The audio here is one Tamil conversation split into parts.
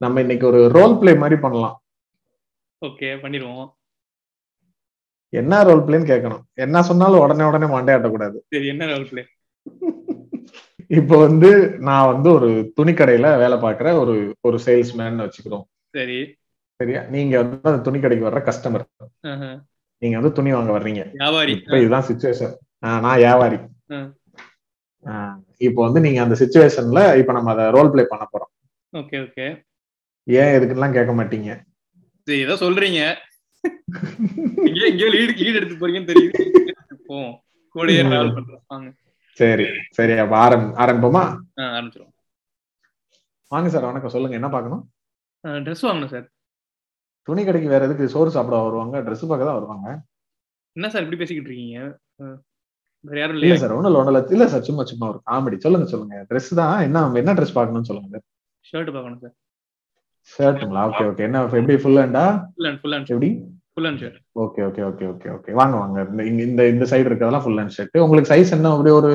நம்ம இன்னைக்கு ஒரு ரோல் பிளே மாதிரி பண்ணலாம். ஓகே பண்ணிடுவோம். என்ன ரோல் பிளேன்னு கேட்கணும் என்ன சொன்னாலும் உடனே உடனே மண்டையாட்டக்கூடாது சரி என்ன ரோல் பிளே இப்போ வந்து நான் வந்து ஒரு துணிக்கடையில வேலை பார்க்குற ஒரு ஒரு சேல்ஸ்மேன் வச்சுக்கிறோம். சரி. சரியா? நீங்க வந்து அந்த துணி கடைக்கு வர்ற கஸ்டமர். நீங்க வந்து துணி வாங்க வர்றீங்க. வியாபாரி. இதுதான் சுச்சுவேஷன் நான் வியாபாரி. இப்போ வந்து நீங்க அந்த சுச்சுவேஷன்ல இப்ப நம்ம அதை ரோல் பிளே பண்ண போறோம். ஓகே ஓகே ஏன் எதுக்குலாம் கேட்க மாட்டீங்க? சரி ஏதோ சொல்றீங்க. எங்கேயோ எங்கேயோ லீடு லீடு எடுத்து போறீங்கன்னு தெரியுது. சரி சரி அப்ப ஆரம் ஆரம்பிப்போமா? ஆ ஆரம்பிச்சிடும் வாங்க சார் வணக்கம். சொல்லுங்க என்ன பார்க்கணும்? ட்ரெஸ் வாங்கணும் சார். துணி கடைக்கு வேற எதுக்கு சோறு சாப்பிட வருவாங்க? Dress பார்க்க தான் வருவாங்க. என்ன சார் இப்படி பேசிக்கிட்டு இருக்கீங்க. வேற யாரும் இல்ல சார் ஒண்ணும் இல்ல ஒண்ணும் இல்ல. சார் சும்மா சும்மா ஒரு காமெடி சொல்லுங்க சொல்லுங்க. Dress தான். என்ன என்ன ட்ரெஸ் பார்க்கணும்னு சொல்லுங்க ஷர்ட் பார்க்கணும் சார். ஷர்ட்டுங்களா ஓகே ஓகே என்ன எப்படி ஃபுல் ஹேண்டா ஃபுல் அண்ட் ஃபுல் அண்ட் எப்படி? Full and shirt okay okay okay okay okay வாங்க வாங்க. இந்த இங்க இந்த இந்த சைடு இருக்கிறதெல்லாம் ஃபுல் ஹேண்ட் ஷர்ட் உங்களுக்கு சைஸ் என்ன? அப்படி ஒரு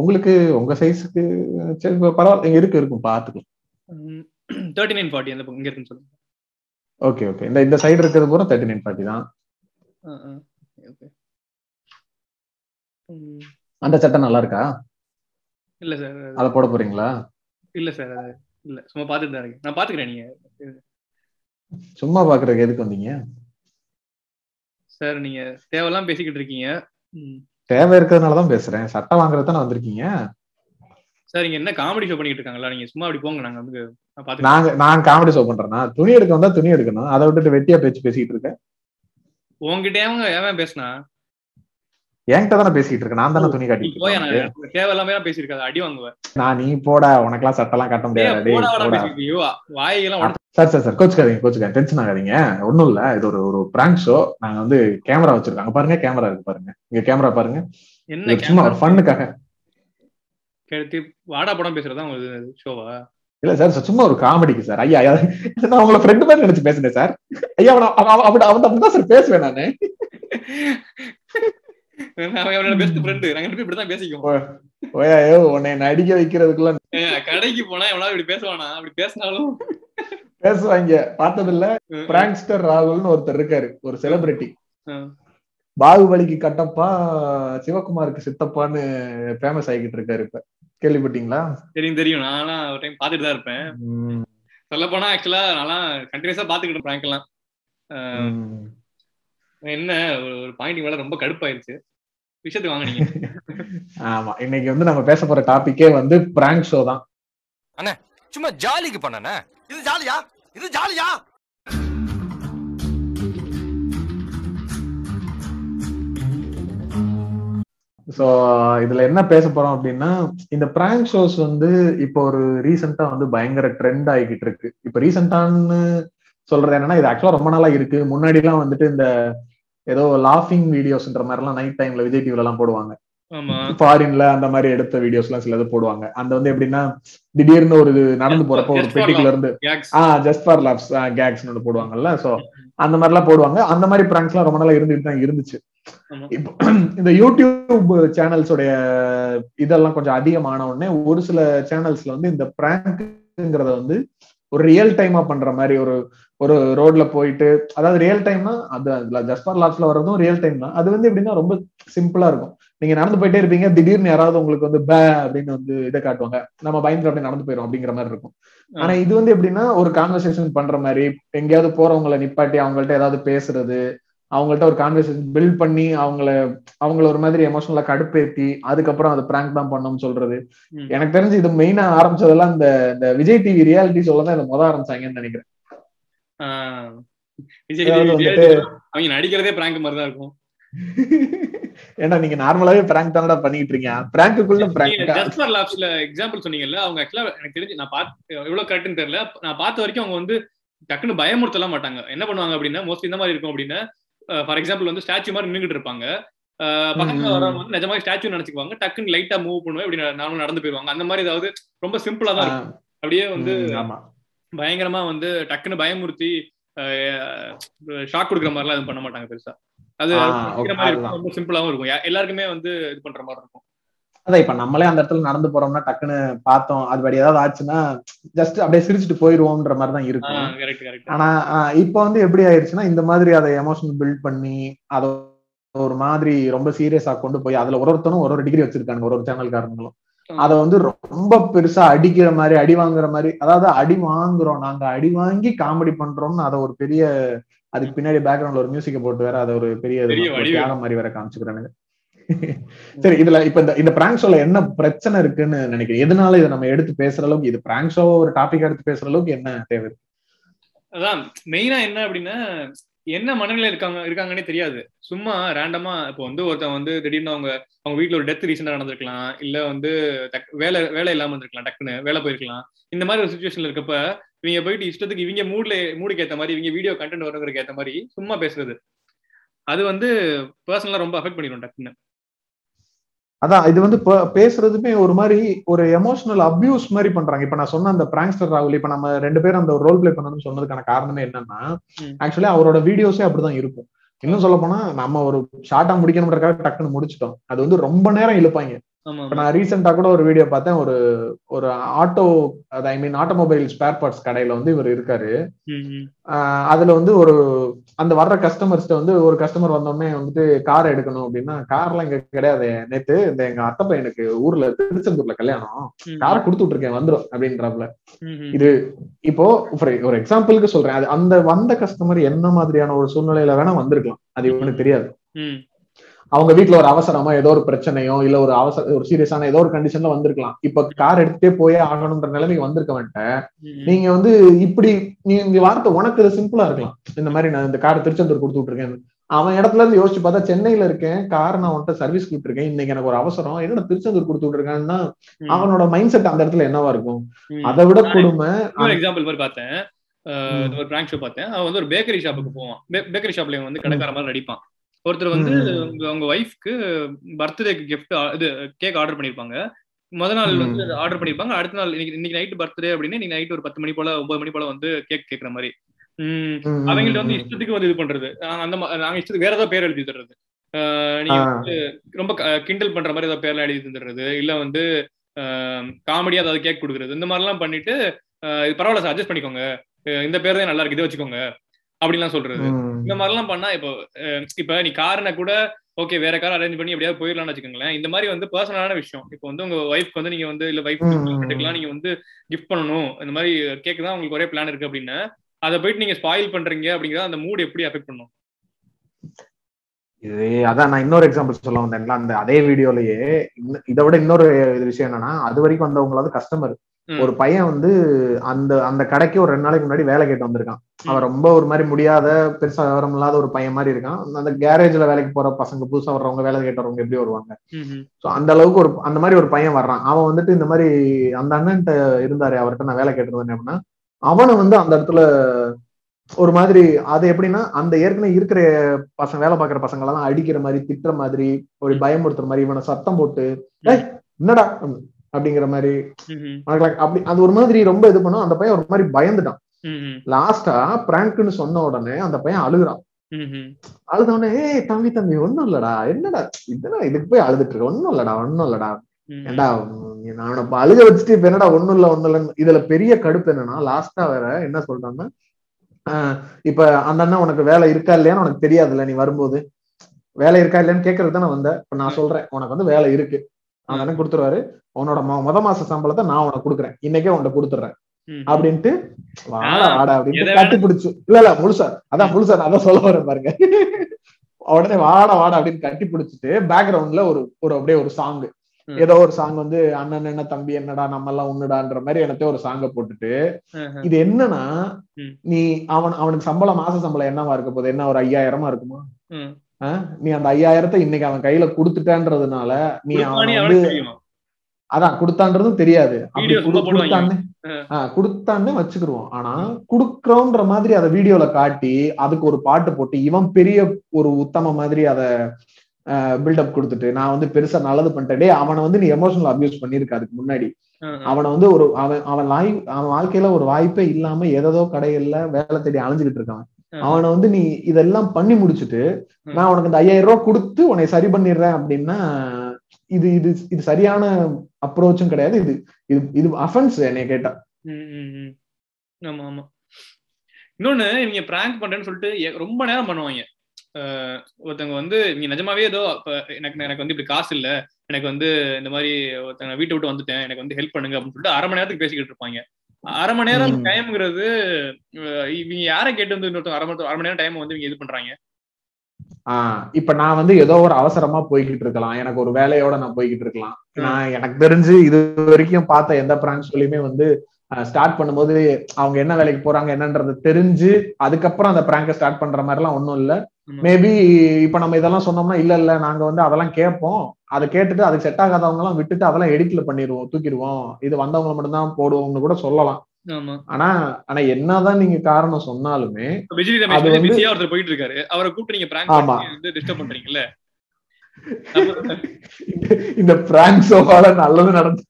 உங்களுக்கு உங்க சைஸுக்கு சரி பரவாயில்ல. இங்க இருக்கு இருக்கும் பாத்துக்கலாம். தேர்ட்டி நைன் ஃபார்ட்டி அந்த இங்க இருக்குன்னு சொல்லுங்க. ஓகே ஓகே இந்த இந்த சைடு இருக்கிறது பூரா தேர்ட்டி நைன் ஃபார்ட்டி தான் அந்த சட்டை நல்லா இருக்கா? இல்ல சார் அதை போட போறீங்களா? இல்ல சார் இல்ல சும்மா பாத்துட்டு தான் இருக்கேன். நான் பாத்துக்கிறேன் நீங்க. சும்மா பாக்குறதுக்கு எதுக்கு வந்தீங்க? சார் நீங்க தேவையெல்லாம் பேசிக்கிட்டு இருக்கீங்க. தேவை இருக்கிறதுனால தான் பேசுறேன். சட்டை வாங்குறது தானே வந்திருக்கீங்க? சார் இங்க என்ன காமெடி ஷோ பண்ணிட்டு இருக்காங்களா? நீங்க சும்மா அப்படி போங்க. நாங்க வந்து நாங்க நான் காமெடி ஷோ பண்றேன்னா துணி எடுக்க வந்தா துணி எடுக்கணும். அதை விட்டுட்டு வெட்டியா பேச்சு பேசிட்டு இருக்கேன் உங்ககிட்ட அவங்க ஏன் பேசினா? என்கிட்ட தானே பேசிட்டு இருக்கேன் நான் தானே துணி நான் தேவையில்லாம தான் பேசியிருக்காது அடி வாங்குவேன் நான் நீ போடா உனக்கெல்லாம் சட்டெல்லாம் கட்ட முடியாது. Sir sir sir. கோச்சுக்காதீங்க கோச்சுக்காதீங்க. டென்ஷன் ஆகாதீங்க. ஒண்ணும் இல்ல. இது ஒரு ஒரு பிராங்க் ஷோ நாங்க வந்து கேமரா வச்சிருக்காங்க பாருங்க கேமரா இருக்கு பாருங்க. இங்க கேமரா பாருங்க. என்ன சும்மா ஒரு ஃபன்னுக்காக கேட்டு வாடா படம் பேசுறதா உங்களுக்கு ஷோவா இல்ல சார் சும்மா ஒரு காமெடிக்கு சார். ஐயா நான் உங்களை ஃப்ரெண்டு மாதிரி நினைச்சு பேசுனேன் சார். ஐயா அவன் அவன் அவன் அப்படிதான் சார் பேசுவேன் நானு. அவனோட பெஸ்ட் ஃப்ரெண்டு நாங்க ரெண்டு இப்படிதான் பேசிக்குவோம். ஓயா ஐயோ உன்னை நடிக்க வைக்கிறதுக்குள்ள கடைக்கு போனா எவனா இப்படி பேசுவானா? அப்படி பேசினாலும். பேசுவாங்க. பார்த்தது இல்ல ம், பிராங்க்ஸ்டர் ராகுல்னு ஒருத்தர் இருக்காரு. ஒரு செலிபிரிட்டி. பாகுபலிக்கு கட்டப்பா சிவகுமாருக்கு சித்தப்பான்னு ஃபேமஸ் ஆகிக்கிட்டு இருக்காரு இப்ப. கேள்விப்பட்டீங்களா? தெரியும் தெரியும். நான்லாம் ஒரு டைம் பாத்துட்டு தான் இருப்பேன். சொல்ல போனா ஆக்சுவலா நான்லாம் கண்டினியூஸா பாத்துக்கிட்டு பிராங்க் எல்லாம். என்ன ஒரு பாயிண்ட் மேல ரொம்ப கடுப்பாயிருச்சு. விஷயத்துக்கு வாங்க நீங்க. ஆமா இன்னைக்கு வந்து நம்ம பேச போற டாபிக்கே வந்து பிராங்க் ஷோ தான். சும்மா ஜாலிக்கு பண்ணனே இது ஜாலியா? இது ஜாலியா? சோ இதுல என்ன பேச போறோம் அப்படின்னா இந்த பிராங்க் ஷோஸ் வந்து இப்போ ஒரு ரீசெண்டா வந்து பயங்கர ட்ரெண்ட் ஆகிக்கிட்டு இருக்கு. இப்ப ரீசெண்டான்னு சொல்றது என்னன்னா இது ஆக்சுவலா ரொம்ப நாளா இருக்கு. முன்னாடி எல்லாம் வந்துட்டு இந்த ஏதோ லாஃபிங் வீடியோஸ்ன்ற மாதிரி எல்லாம் நைட் டைம்ல விஜய் டிவில எல்லாம் போடுவாங்க. ஃபாரின்ல அந்த மாதிரி எடுத்த வீடியோஸ் எல்லாம் சிலது போடுவாங்க. அந்த வந்து எப்படின்னா திடீர்னு ஒரு நடந்து போறப்போ ஒரு பெட்டிக்குள்ள இருந்து gags. Ah just for laughs gags ஒன்று போடுவாங்கல்ல. சோ அந்த மாதிரி எல்லாம் போடுவாங்க. அந்த மாதிரி பிராங்க்ஸ் எல்லாம் ரொம்ப நாளா இருந்துட்டு தான் இருந்துச்சு. இப்போ இந்த யூடியூப் சேனல்ஸோடைய இதெல்லாம் கொஞ்சம் அதிகமான உடனே ஒரு சில சேனல்ஸ்ல வந்து இந்த பிராங்க்ங்கிறத வந்து ஒரு ரியல் டைமா பண்ற மாதிரி ஒரு ஒரு ரோட்ல போயிட்டு அதாவது ரியல் டைம்னா அது ஜஸ்ட் ஃபார் லாப்ஸ்ல வர்றதும் ரியல் டைம் தான். அது வந்து எப்படின்னா ரொம்ப சிம்பிளா இருக்கும். நீங்க நடந்து போயிட்டே இருப்பீங்க திடீர்னு யாராவது உங்களுக்கு வந்து பே அப்படின்னு வந்து இதை காட்டுவாங்க. நம்ம பயந்துட்டு அப்படியே நடந்து போயிடும் அப்படிங்கிற மாதிரி இருக்கும். ஆனா இது வந்து எப்படின்னா ஒரு கான்வர்சேஷன் பண்ற மாதிரி எங்கேயாவது போறவங்களை நிப்பாட்டி அவங்கள்ட்ட ஏதாவது பேசுறது அவங்கள்ட்ட ஒரு கான்வர்சேஷன் பில்ட் பண்ணி அவங்கள அவங்கள ஒரு மாதிரி எமோஷனலா கடுப்பேத்தி அதுக்கப்புறம் அதை பிராங்க் தான் பண்ணணும்னு சொல்றது. எனக்கு தெரிஞ்சு இது மெயினா ஆரம்பிச்சதெல்லாம் இந்த இந்த விஜய் டிவி ரியாலிட்டி சொல்ல தான் இதை முத ஆரம்பிச்சாங்கன்னு நினைக்கிறேன் ஆஹ் விஜய் அதாவது டிவி வந்துட்டு- அவங்க நடிக்கிறதே பிராங்க் மாதிரி தான் இருக்கும். ஏன்னா நீங்க நார்மலாவே பிராங்க் தானடா பண்ணிட்டு இருக்கீங்க. பிராங்குக்குள்ள பிராங்க் ஜஸ்ட் ஃபார் லாப்ஸ்ல எக்ஸாம்பிள் சொன்னீங்கல்ல அவங்க ஆக்சுவலா எனக்கு தெரிஞ்சு நான் பார்த்து எவ்வளவு கரெக்ட்னு தெரியல. நான் பார்த்த வரைக்கும் அவங்க வந்து டக்குன்னு பயமுறுத்தலாம் மாட்டாங்க. என்ன பண்ணுவாங்க அப்படின்னா மோஸ்ட்லி இந்த மாதிரி இருக்கும் அப்படின்னா ஃபார் எக்ஸாம்பிள் வந்து ஸ்டாச்சு மாதிரி நின்றுட்டு இருப்பாங்க. பக்கத்துல. வரவங்க வந்து நிஜமா ஸ்டாச்சு நினைச்சுக்குவாங்க. டக்குன்னு லைட்டா மூவ் பண்ணுவோம் இப்படி நார்மலா நடந்து போயிருவாங்க அந்த மாதிரி ஏதாவது ரொம்ப சிம்பிளா தான் இருக்கும். அப்படியே வந்து ஆமா. பயங்கரமா வந்து டக்குன்னு பயமுறுத்தி ஷாக் கொடுக்குற மாதிரிலாம் எதுவும் பண்ண மாட்டாங்க பெருசா. அது. ரொம்ப சிம்பிளாவும் இருக்கும். எல்லாருக்குமே வந்து இது பண்ற மாதிரி இருக்கும். அதான் இப்ப நம்மளே அந்த இடத்துல நடந்து போறோம்னா டக்குன்னு பார்த்தோம். அது படி ஏதாவது ஆச்சுன்னா ஜஸ்ட் அப்படியே சிரிச்சுட்டு போயிருவோம்ன்ற மாதிரி தான் இருக்கும். ஆனா இப்ப வந்து எப்படி ஆயிருச்சுன்னா இந்த மாதிரி அதை எமோஷனல் பில்ட் பண்ணி அதை ஒரு மாதிரி ரொம்ப சீரியஸா கொண்டு போய் அதுல ஒரு ஒருத்தனும் ஒரு ஒரு டிகிரி வச்சிருக்காங்க ஒரு ஒரு சேனல்காரங்களும் அதை வந்து ரொம்ப பெருசா அடிக்கிற மாதிரி அடி வாங்குற மாதிரி அதாவது அடி வாங்குறோம். நாங்க அடி வாங்கி காமெடி பண்றோம்னு அதை ஒரு பெரிய அதுக்கு பின்னாடி பேக்ரவுண்ட்ல ஒரு மியூசிக்கை போட்டு வேற அதை ஒரு பெரிய. தியாகம் மாதிரி வேற காமிச்சுக்கிறானுங்க. சரி இதுல இப்ப இந்த இந்த பிராங்க் ஷோல என்ன பிரச்சனை இருக்குன்னு நினைக்கிறேன் எதனால இதை நம்ம எடுத்து பேசுற அளவுக்கு இது பிராங்க் ஷோ ஒரு டாபிக் எடுத்து பேசுற அளவுக்கு என்ன தேவை? அதான் மெயினா என்ன அப்படின்னா என்ன மனநிலை இருக்காங்க இருக்காங்கன்னே தெரியாது. சும்மா ரேண்டமா இப்போ வந்து ஒருத்தன் வந்து திடீர்னு அவங்க அவங்க வீட்டுல ஒரு டெத் ரீசெண்டா நடந்திருக்கலாம் இல்ல வந்து டக்- வேலை வேலை இல்லாம இருந்திருக்கலாம் டக்குன்னு வேலை போயிருக்கலாம். இந்த மாதிரி ஒரு சுச்சுவேஷன்ல இருக்கப்ப இவங்க போயிட்டு இஷ்டத்துக்கு இவங்க மூட்ல மூடுக்கு ஏத்த மாதிரி இவங்க வீடியோ கண்டென்ட் வரவங்களுக்கு ஏத்த மாதிரி சும்மா பேசுறது. அது வந்து பர்சனலா ரொம்ப அஃபெக்ட் பண்ணிடும் டக்குன்னு. அதான் இது வந்து பேசுறதுமே ஒரு மாதிரி ஒரு எமோஷனல் அபியூஸ் மாதிரி பண்றாங்க. இப்ப நான் சொன்ன அந்த பிராங்ஸ்டர் ராகுல் இப்ப நம்ம ரெண்டு பேரும் அந்த ரோல் பிளே பண்ணணும்னு சொன்னதுக்கான காரணமே என்னன்னா. ஆக்சுவலி அவரோட வீடியோஸே அப்படிதான் இருக்கும். இன்னும் சொல்ல போனா நம்ம ஒரு ஷார்ட்டா முடிக்கணும்ன்றக்காக டக்குன்னு முடிச்சிட்டோம். அது வந்து ரொம்ப நேரம் இழுப்பாங்க. இப்ப நான் ரீசெண்டா கூட ஒரு வீடியோ பார்த்தேன். ஒரு ஒரு auto I mean automobile spare parts கடையில வந்து இவர் இருக்காரு. அதுல வந்து ஒரு அந்த வர்ற கஸ்டமர்ஸ்ட்ட வந்து ஒரு கஸ்டமர் வந்தோடனே வந்துட்டு கார் எடுக்கணும் அப்படின்னா கார்லாம் இங்க கிடையாது. நேத்து இந்த எங்க அத்தை பையனுக்கு ஊர்ல திருச்செந்தூர்ல கல்யாணம். காரை கொடுத்து விட்டுருக்கேன் வந்துரும் அப்படின்றப்பல. ம், ம். இது இப்போ ஒரு எக்ஸாம்பிளுக்கு சொல்றேன். அது அந்த வந்த கஸ்டமர் என்ன மாதிரியான ஒரு சூழ்நிலையில வேணா வந்திருக்கலாம். அது இவனுக்கு தெரியாது. அவங்க வீட்ல ஒரு அவசரமா ஏதோ ஒரு பிரச்சனையோ இல்ல ஒரு அவசர ஒரு சீரியஸான ஏதோ ஒரு கண்டிஷன்ல வந்திருக்கலாம். இப்ப கார் எடுத்துட்டே போயே ஆகணும்ன்ற நிலைமைக்கு வந்திருக்க ம், நீங்க வந்து இப்படி நீ இந்த வார்த்தை உனக்கு இது சிம்பிளா இருக்கலாம். இந்த மாதிரி நான் இந்த கார் திருச்செந்தூர் கொடுத்து விட்டுருக்கேன் அவன் இடத்துல இருந்து யோசிச்சு பார்த்தா சென்னையில இருக்கேன் கார் நான் உன்கிட்ட சர்வீஸ் இருக்கேன் இன்னைக்கு எனக்கு ஒரு அவசரம். என்னோட திருச்செந்தூர் கொடுத்து விட்டுருக்கான்னா அவனோட மைண்ட் செட் அந்த இடத்துல என்னவா இருக்கும். அதை விட கொடுமை எக்ஸாம்பிள் மாதிரி பார்த்தேன். ஒரு பிராங்க் ஷோ பார்த்தேன். அவன் வந்து ஒரு பேக்கரி ஷாப்புக்கு போவான். பேக்கரி ஷாப்ல வந்து கடைக்கார மாதிரி நடிப்பான். ஒருத்தர் வந்து. அவங்க- அவங்க ஒய்ஃப்க்கு பர்த்டேக்கு கிஃப்ட் இது கேக் ஆர்டர் பண்ணிருப்பாங்க. முத நாள். வந்து ஆர்டர் பண்ணிருப்பாங்க. அடுத்த நாள் இன்னைக்கு இன்னைக்கு நைட் பர்த்டே அப்படின்னு இன்னைக்கு நைட் ஒரு பத்து மணி போல ஒன்பது மணி போல வந்து கேக் கேக்குற மாதிரி. உம் அவங்கள்ட்ட வந்து. இஷ்டத்துக்கு வந்து இது பண்றது. அந்த நாங்க இஷ்டத்துக்கு வேற ஏதாவது பேர் எழுதி தர்றது. நீங்க. வந்து ரொம்ப கிண்டல் பண்ற மாதிரி ஏதாவது பேர்லாம் எழுதி தந்துடுறது இல்ல வந்து காமெடியா ஏதாவது கேக் கொடுக்குறது. இந்த மாதிரிலாம் பண்ணிட்டு இது பரவாயில்ல சார் அட்ஜஸ்ட் பண்ணிக்கோங்க. இந்த பேர் தான் நல்லா இருக்கு. இதை வச்சுக்கோங்க. அப்படிலாம் சொல்றது. இந்த மாதிரிலாம் பண்ணா இப்போ இப்ப நீ காரனை கூட ஓகே வேற கார் அரேஞ்ச் பண்ணி எப்படியாவது போயிடலாம்னு வச்சுக்கோங்களேன். இந்த மாதிரி வந்து பர்சனலான விஷயம். இப்போ வந்து உங்க ஒய்ஃப்க்கு வந்து நீங்க வந்து இல்ல ஒய்ஃப் ம், ம், ம். ஃப்ரெண்டுக்கெல்லாம் நீங்க வந்து கிஃப்ட் பண்ணணும். இந்த மாதிரி கேக் தான் உங்களுக்கு ஒரே பிளான் இருக்கு அப்படின்னா. அதை போயிட்டு நீங்க ஸ்பாயில் பண்றீங்க அப்படிங்கறத அந்த மூட் எப்படி அஃபெக்ட் பண்ணும்? இது அதான் நான் இன்னொரு எக்ஸாம்பிள் சொல்ல வந்தேன்ல. அந்த அதே வீடியோலயே இதை விட இன்னொரு விஷயம் என்னன்னா அது வரைக்கும் வந்தவங்களாவது கஸ்டமர். ஒரு பையன் வந்து அந்த அந்த கடைக்கு ஒரு ரெண்டு நாளைக்கு முன்னாடி வேலை கேட்டு வந்திருக்கான். அவன் ரொம்ப ஒரு மாதிரி முடியாத பெருசா விவரம் இல்லாத ஒரு பையன் மாதிரி இருக்கான். அந்த கேரேஜ்ல வேலைக்கு போற பசங்க புதுசா வர்றவங்க வேலை கேட்டு வரவங்க எப்படி வருவாங்க. சோ அந்த அளவுக்கு ஒரு அந்த மாதிரி ஒரு பையன் வர்றான். அவன் வந்துட்டு இந்த மாதிரி அந்த அண்ணன்ட்ட இருந்தாரு அவர்கிட்ட நான் வேலை கேட்டிருந்தேன் அப்படின்னா அவனை வந்து அந்த இடத்துல ஒரு மாதிரி அது எப்படின்னா அந்த ஏற்கனவே இருக்கிற பசங்க வேலை பார்க்குற பசங்களெல்லாம் அடிக்கிற மாதிரி திட்டுற மாதிரி ஒரு பயமுறுத்துற மாதிரி இவனை சத்தம் போட்டு "ஏய், என்னடா? அப்படிங்கிற மாதிரி. அப்படி அது ஒரு மாதிரி ரொம்ப இது பண்ணும். அந்த பையன் ஒரு மாதிரி பயந்துட்டான். லாஸ்டா பிராங்க்னு சொன்ன உடனே அந்த பையன் அழுகுறான். அழுத உடனே ஏய் தம்பி தம்பி ஒண்ணும் இல்லடா. என்னடா இதுனா இதுக்கு போய் அழுதுட்டு இருக்க? ஒண்ணும் இல்லடா ஒண்ணும் இல்லடா. ஏண்டா நான் இப்ப அழுக வச்சுட்டு இப்ப என்னடா ஒண்ணும் இல்ல ஒண்ணும் இல்ல இதுல பெரிய கடுப்பு என்னன்னா லாஸ்டா வேற என்ன ஆஹ் இப்ப அந்த அண்ணன் உனக்கு வேலை இருக்கா இல்லையான்னு உனக்கு தெரியாதுல்ல நீ வரும்போது. வேலை இருக்கா இல்லையான்னு கேட்கறது தானே வந்த. இப்ப நான் சொல்றேன் உனக்கு வந்து வேலை இருக்கு. அண்ணன் கொடுத்துருவாரு உன்னோட முத மாச சம்பளத்தை நான் உனக்கு கொடுக்குறேன் இன்னைக்கே உன்கிட்ட கொடுத்துறேன். அப்படின்ட்டு வாடா ஆ, வாடா எதை அப்படின்ட்டு வேணா- கட்டி பிடிச்சு இல்ல இல்ல முழுசா அதான் முழுசா அதான் சொல்ல வரேன் பாருங்க உடனே வாடா வாடா அப்படின்னு கட்டி பிடிச்சிட்டு பேக்ரவுண்ட்ல ஒரு ஒரு அப்படியே ஒரு சாங். ஏதோ ஒரு சாங் வந்து அண்ணன் என்ன தம்பி என்னடா நம்ம எல்லாம் ஒண்ணுடான்ற மாதிரி எனக்கு ஒரு சாங்க போட்டுட்டு. இது என்னன்னா. நீ அவன் அவனுக்கு சம்பளம் மாச சம்பளம் என்னவா இருக்க போகுது என்ன ஒரு ஐயாயிரமா இருக்குமா? நீ அந்த ஐயாயிரத்தை இன்னைக்கு அவன் கையில கொடுத்துட்டன்றதுனால நீ அவனை வந்து அதான் கொடுத்தான்றதும் தெரியாது. அப்படி. கொடுத்தான்னு வச்சுக்கிருவோம். ஆனா குடுக்கறோன்ற மாதிரி அதை வீடியோல காட்டி அதுக்கு ஒரு பாட்டு போட்டு இவன் பெரிய ஒரு உத்தம மாதிரி அதை பில்டப் கொடுத்துட்டு நான் வந்து பெருசா நல்லது பண்ணிட்டேன். டேய், அவனை வந்து நீ எமோஷனல் அபியூஸ் பண்ணிருக்க அதுக்கு முன்னாடி. அவனை வந்து ஒரு அவன் அவன் லாய் அவன் வாழ்க்கையில ஒரு வாய்ப்பே இல்லாம ஏதோ கடைகள்ல வேலை தேடி அலைஞ்சுகிட்டு இருக்கான். அவனை வந்து நீ இதெல்லாம் பண்ணி முடிச்சுட்டு. நான் உனக்கு இந்த ஐயாயிரம் ரூபாய் கொடுத்து உன்னை சரி பண்ணிடுறேன் அப்படின்னா இது இது இது சரியான அப்ரோச்சும் கிடையாது. இது இது இது அஃபென்ஸ் என்னைய கேட்டா. ஆமா ஆமா. இன்னொன்னு நீங்க பிராங்க் பண்றேன்னு சொல்லிட்டு ரொம்ப நேரம் பண்ணுவாங்க. ஒருத்தவங்க வந்து நீங்க நிஜமாவே ஏதோ எனக்கு எனக்கு வந்து இப்படி காசு இல்ல. எனக்கு வந்து இந்த மாதிரி ஒருத்தங்க வீட்டை விட்டு வந்துட்டேன். எனக்கு வந்து ஹெல்ப் பண்ணுங்க அப்படின்னு சொல்லிட்டு அரை மணி நேரத்துக்கு பேசிக்கிட்டு இருப்பாங்க. அரை மணி நேரம். டைம்ங்கிறது இவங்க யாரை கேட்டு வந்து இன்னொருத்தவங்க அரை மணி அரை மணி நேரம் டைம் வந்து இவங்க இது பண்றாங்க ஆஹ் இப்ப நான் வந்து ஏதோ ஒரு அவசரமா போய்கிட்டு இருக்கலாம் எனக்கு ஒரு வேலையோட நான் போய்கிட்டு இருக்கலாம். நான் எனக்கு தெரிஞ்சு இது வரைக்கும் பார்த்த எந்த பிராங்க்ஸ்லயுமே வந்து ஸ்டார்ட் பண்ணும்போது அவங்க என்ன வேலைக்கு போறாங்க என்னன்றது தெரிஞ்சு அதுக்கப்புறம் அந்த பிராங்க ஸ்டார்ட் பண்ற மாதிரி எல்லாம் ஒண்ணும் இல்ல. மேபி இப்ப நம்ம இதெல்லாம் சொன்னோம்னா இல்ல இல்ல நாங்க வந்து அதெல்லாம் கேட்போம். அதை கேட்டுட்டு அதுக்கு செட் ஆகாதவங்க எல்லாம் விட்டுட்டு அதெல்லாம் எடிட்ல பண்ணிடுவோம் தூக்கிடுவோம். இது வந்தவங்க மட்டும்தான் போடுவோம்னு கூட சொல்லலாம். ஆனா ஆனா என்னதான் நீங்க காரணம் சொன்னாலுமே போயிட்டு இருக்காரு. அவரை கூப்பிட்டு நீங்க ஆமா. பண்ணி வந்து டிஸ்டர்ப் பண்றீங்கல்ல இந்த பிராங்க் ஷோவால நல்லது நடந்து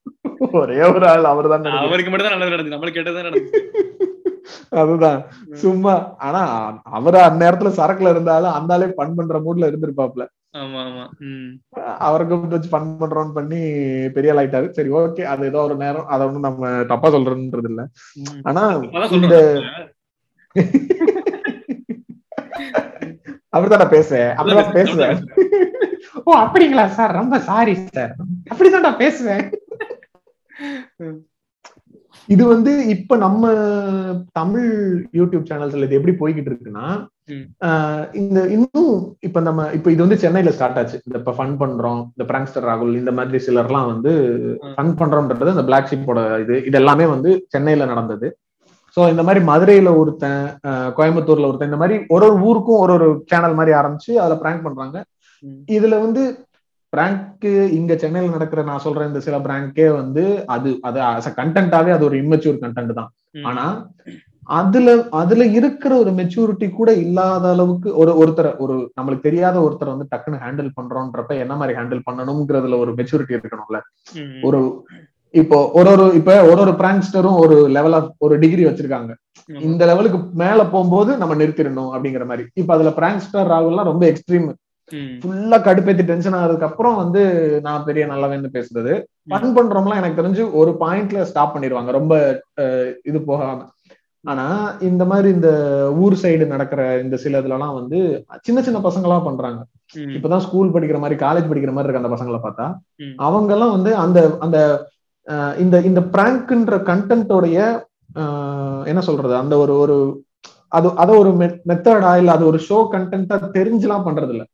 ஒரே ஒரு ஆள் அவர்தான் நினைக்கிறேன். அவருக்கு மட்டும் தான் நல்லது நடந்தது நம்மளுக்கு கேட்டதான் நடந்தது அதுதான். சும்மா ஆனா அவரு அந்நேரத்துல சரக்குல இருந்தாலும் அந்த ஆளே பண் பண்ற மூட்ல இருந்திருப்பாப்ல ஆமா ஆமா. உம் அவரை கூப்பிட்டு வச்சு பண் பண்றோம்னு பண்ணி பெரிய ஆள் ஆயிட்டாரு. சரி ஓகே அது ஏதோ ஒரு நேரம். அதை ஒண்ணும் நம்ம தப்பா சொல்றதுன்றது இல்ல. ஆனா இந்த அப்படிதான் பேசுவேன் அப்படிதான் பேசுவேன். ஓ அப்படிங்களா சார்? ரொம்ப சாரி சார். அப்படிதான்டா பேசுவேன். இது வந்து இப்ப நம்ம தமிழ் யூடியூப் சேனல்ஸ்ல இது எப்படி போய்கிட்டு இருக்குன்னா இந்த இன்னும் இப்ப நம்ம இப்ப இது வந்து சென்னையில ஸ்டார்ட் ஆச்சு. இந்த இப்ப ஃபன் பண்றோம் இந்த பிராங்ஸ்டர் ராகுல் இந்த மாதிரி சிலர்லாம் வந்து. ஃபன் பண்றோம்ன்றது இந்த பிளாக் ஷிப்போட இது. இது எல்லாமே வந்து சென்னையில நடந்தது. சோ இந்த மாதிரி மதுரையில ஒருத்தன் கோயம்புத்தூர்ல ஒருத்தன் இந்த மாதிரி ஒரு ஒரு ஊருக்கும் ஒரு ஒரு சேனல் மாதிரி ஆரம்பிச்சு அதுல பிராங்க் பண்றாங்க. இதுல வந்து பிராங்க் இங்க சென்னையில நடக்கிற நான் சொல்ற இந்த சில பிராங்கே வந்து அது அது கண்டென்ட்டாவே அது ஒரு இம்மெச்சூர் கண்டென்ட் தான். ஆனா அதுல அதுல இருக்கிற ஒரு மெச்சூரிட்டி கூட இல்லாத அளவுக்கு ஒரு ஒருத்தரை ஒரு நம்மளுக்கு தெரியாத ஒருத்தரை வந்து டக்குன்னு ஹேண்டில் பண்றோன்றப்ப என்ன மாதிரி ஹேண்டில் பண்ணணுங்கிறதுல ஒரு மெச்சூரிட்டி இருக்கணும்ல. ஒரு இப்போ ஒரு ஒரு இப்ப ஒரு ஒரு பிராங்ஸ்டரும் ஒரு லெவல் ஆஃப் ஒரு டிகிரி வச்சிருக்காங்க. இந்த லெவலுக்கு மேல போகும்போது நம்ம நிறுத்திடணும் அப்படிங்கிற மாதிரி இப்ப அதுல பிராங்ஸ்டர் ராகுல்லாம் ரொம்ப எக்ஸ்ட்ரீம். ஃபுல்லா கடுப்பேத்தி டென்ஷன் ஆனதுக்கு அப்புறம் வந்து நான் பெரிய நல்லவன்னு பேசுறது. ஃபன் பண்றோம்லாம் எனக்கு தெரிஞ்சு ஒரு பாயிண்ட்ல ஸ்டாப் பண்ணிடுவாங்க ரொம்ப இது போகாம. ஆனா இந்த மாதிரி இந்த ஊர் சைடு நடக்கிற இந்த சில இதுலலாம் வந்து சின்ன சின்ன பசங்களா பண்றாங்க. இப்பதான் ஸ்கூல் படிக்கிற மாதிரி காலேஜ் படிக்கிற மாதிரி இருக்க அந்த பசங்களை பார்த்தா. அவங்க எல்லாம் வந்து அந்த அந்த இந்த இந்த பிராங்க்ன்ற கண்டென்ட்டோடைய என்ன சொல்றது? அந்த ஒரு ஒரு அது அத ஒரு மெத்தடா இல்ல அது ஒரு ஷோ கண்டென்ட்டா தெரிஞ்சுலாம் பண்றது இல்ல.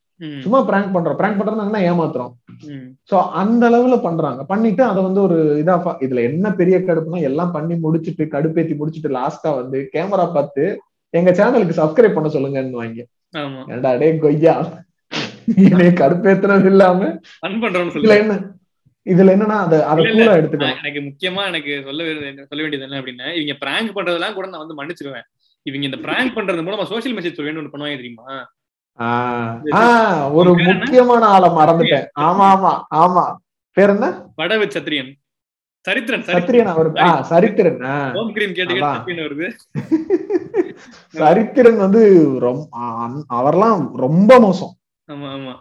சும்மா பிராங்க் பண்றோம். பிராங்க் பண்றதுன்னா ஏமாத்துறோம். சோ அந்த அளவுல பண்றாங்க. பண்ணிட்டு அதை வந்து ஒரு இதா இதுல என்ன பெரிய கடுப்புனா எல்லாம் பண்ணி முடிச்சிட்டு கடுப்பேத்தி முடிச்சிட்டு லாஸ்டா வந்து கேமரா பார்த்து எங்க சேனலுக்கு சப்ஸ்கிரைப் பண்ண சொல்லுங்கன்னு வாங்க. ஏன்டா டே கொய்யா. என்னைய கடுப்பேத்துனது இல்லாம. இதுல என்ன? இதுல என்னன்னா அத அத. கூலா எடுத்துக்கலாம் எனக்கு முக்கியமா எனக்கு சொல்ல வேண்டியது சொல்ல வேண்டியது என்ன அப்படின்னா இவங்க பிராங்க் பண்றதெல்லாம் கூட நான் வந்து மன்னிச்சிருவேன். இவங்க இந்த பிராங்க் பண்றது மூலமா சோஷியல் மெசேஜ் ஒன்று பண்ணுவாங்க தெரியுமா? ஒரு? முக்கியமான ஆளை மறந்துட்டேன். ஆமா ஆமா ஆமா. பேர் என்ன? வடவு சத்ரியன். சரித்திரன் சத்திரியன் அவர் சரித்திரன். கேட்டு அதான். சத்ரியன் வருது. சரித்திரன் வந்து ரொம்ப அவர்லாம் ரொம்ப மோசம். ஆமா ஆமா.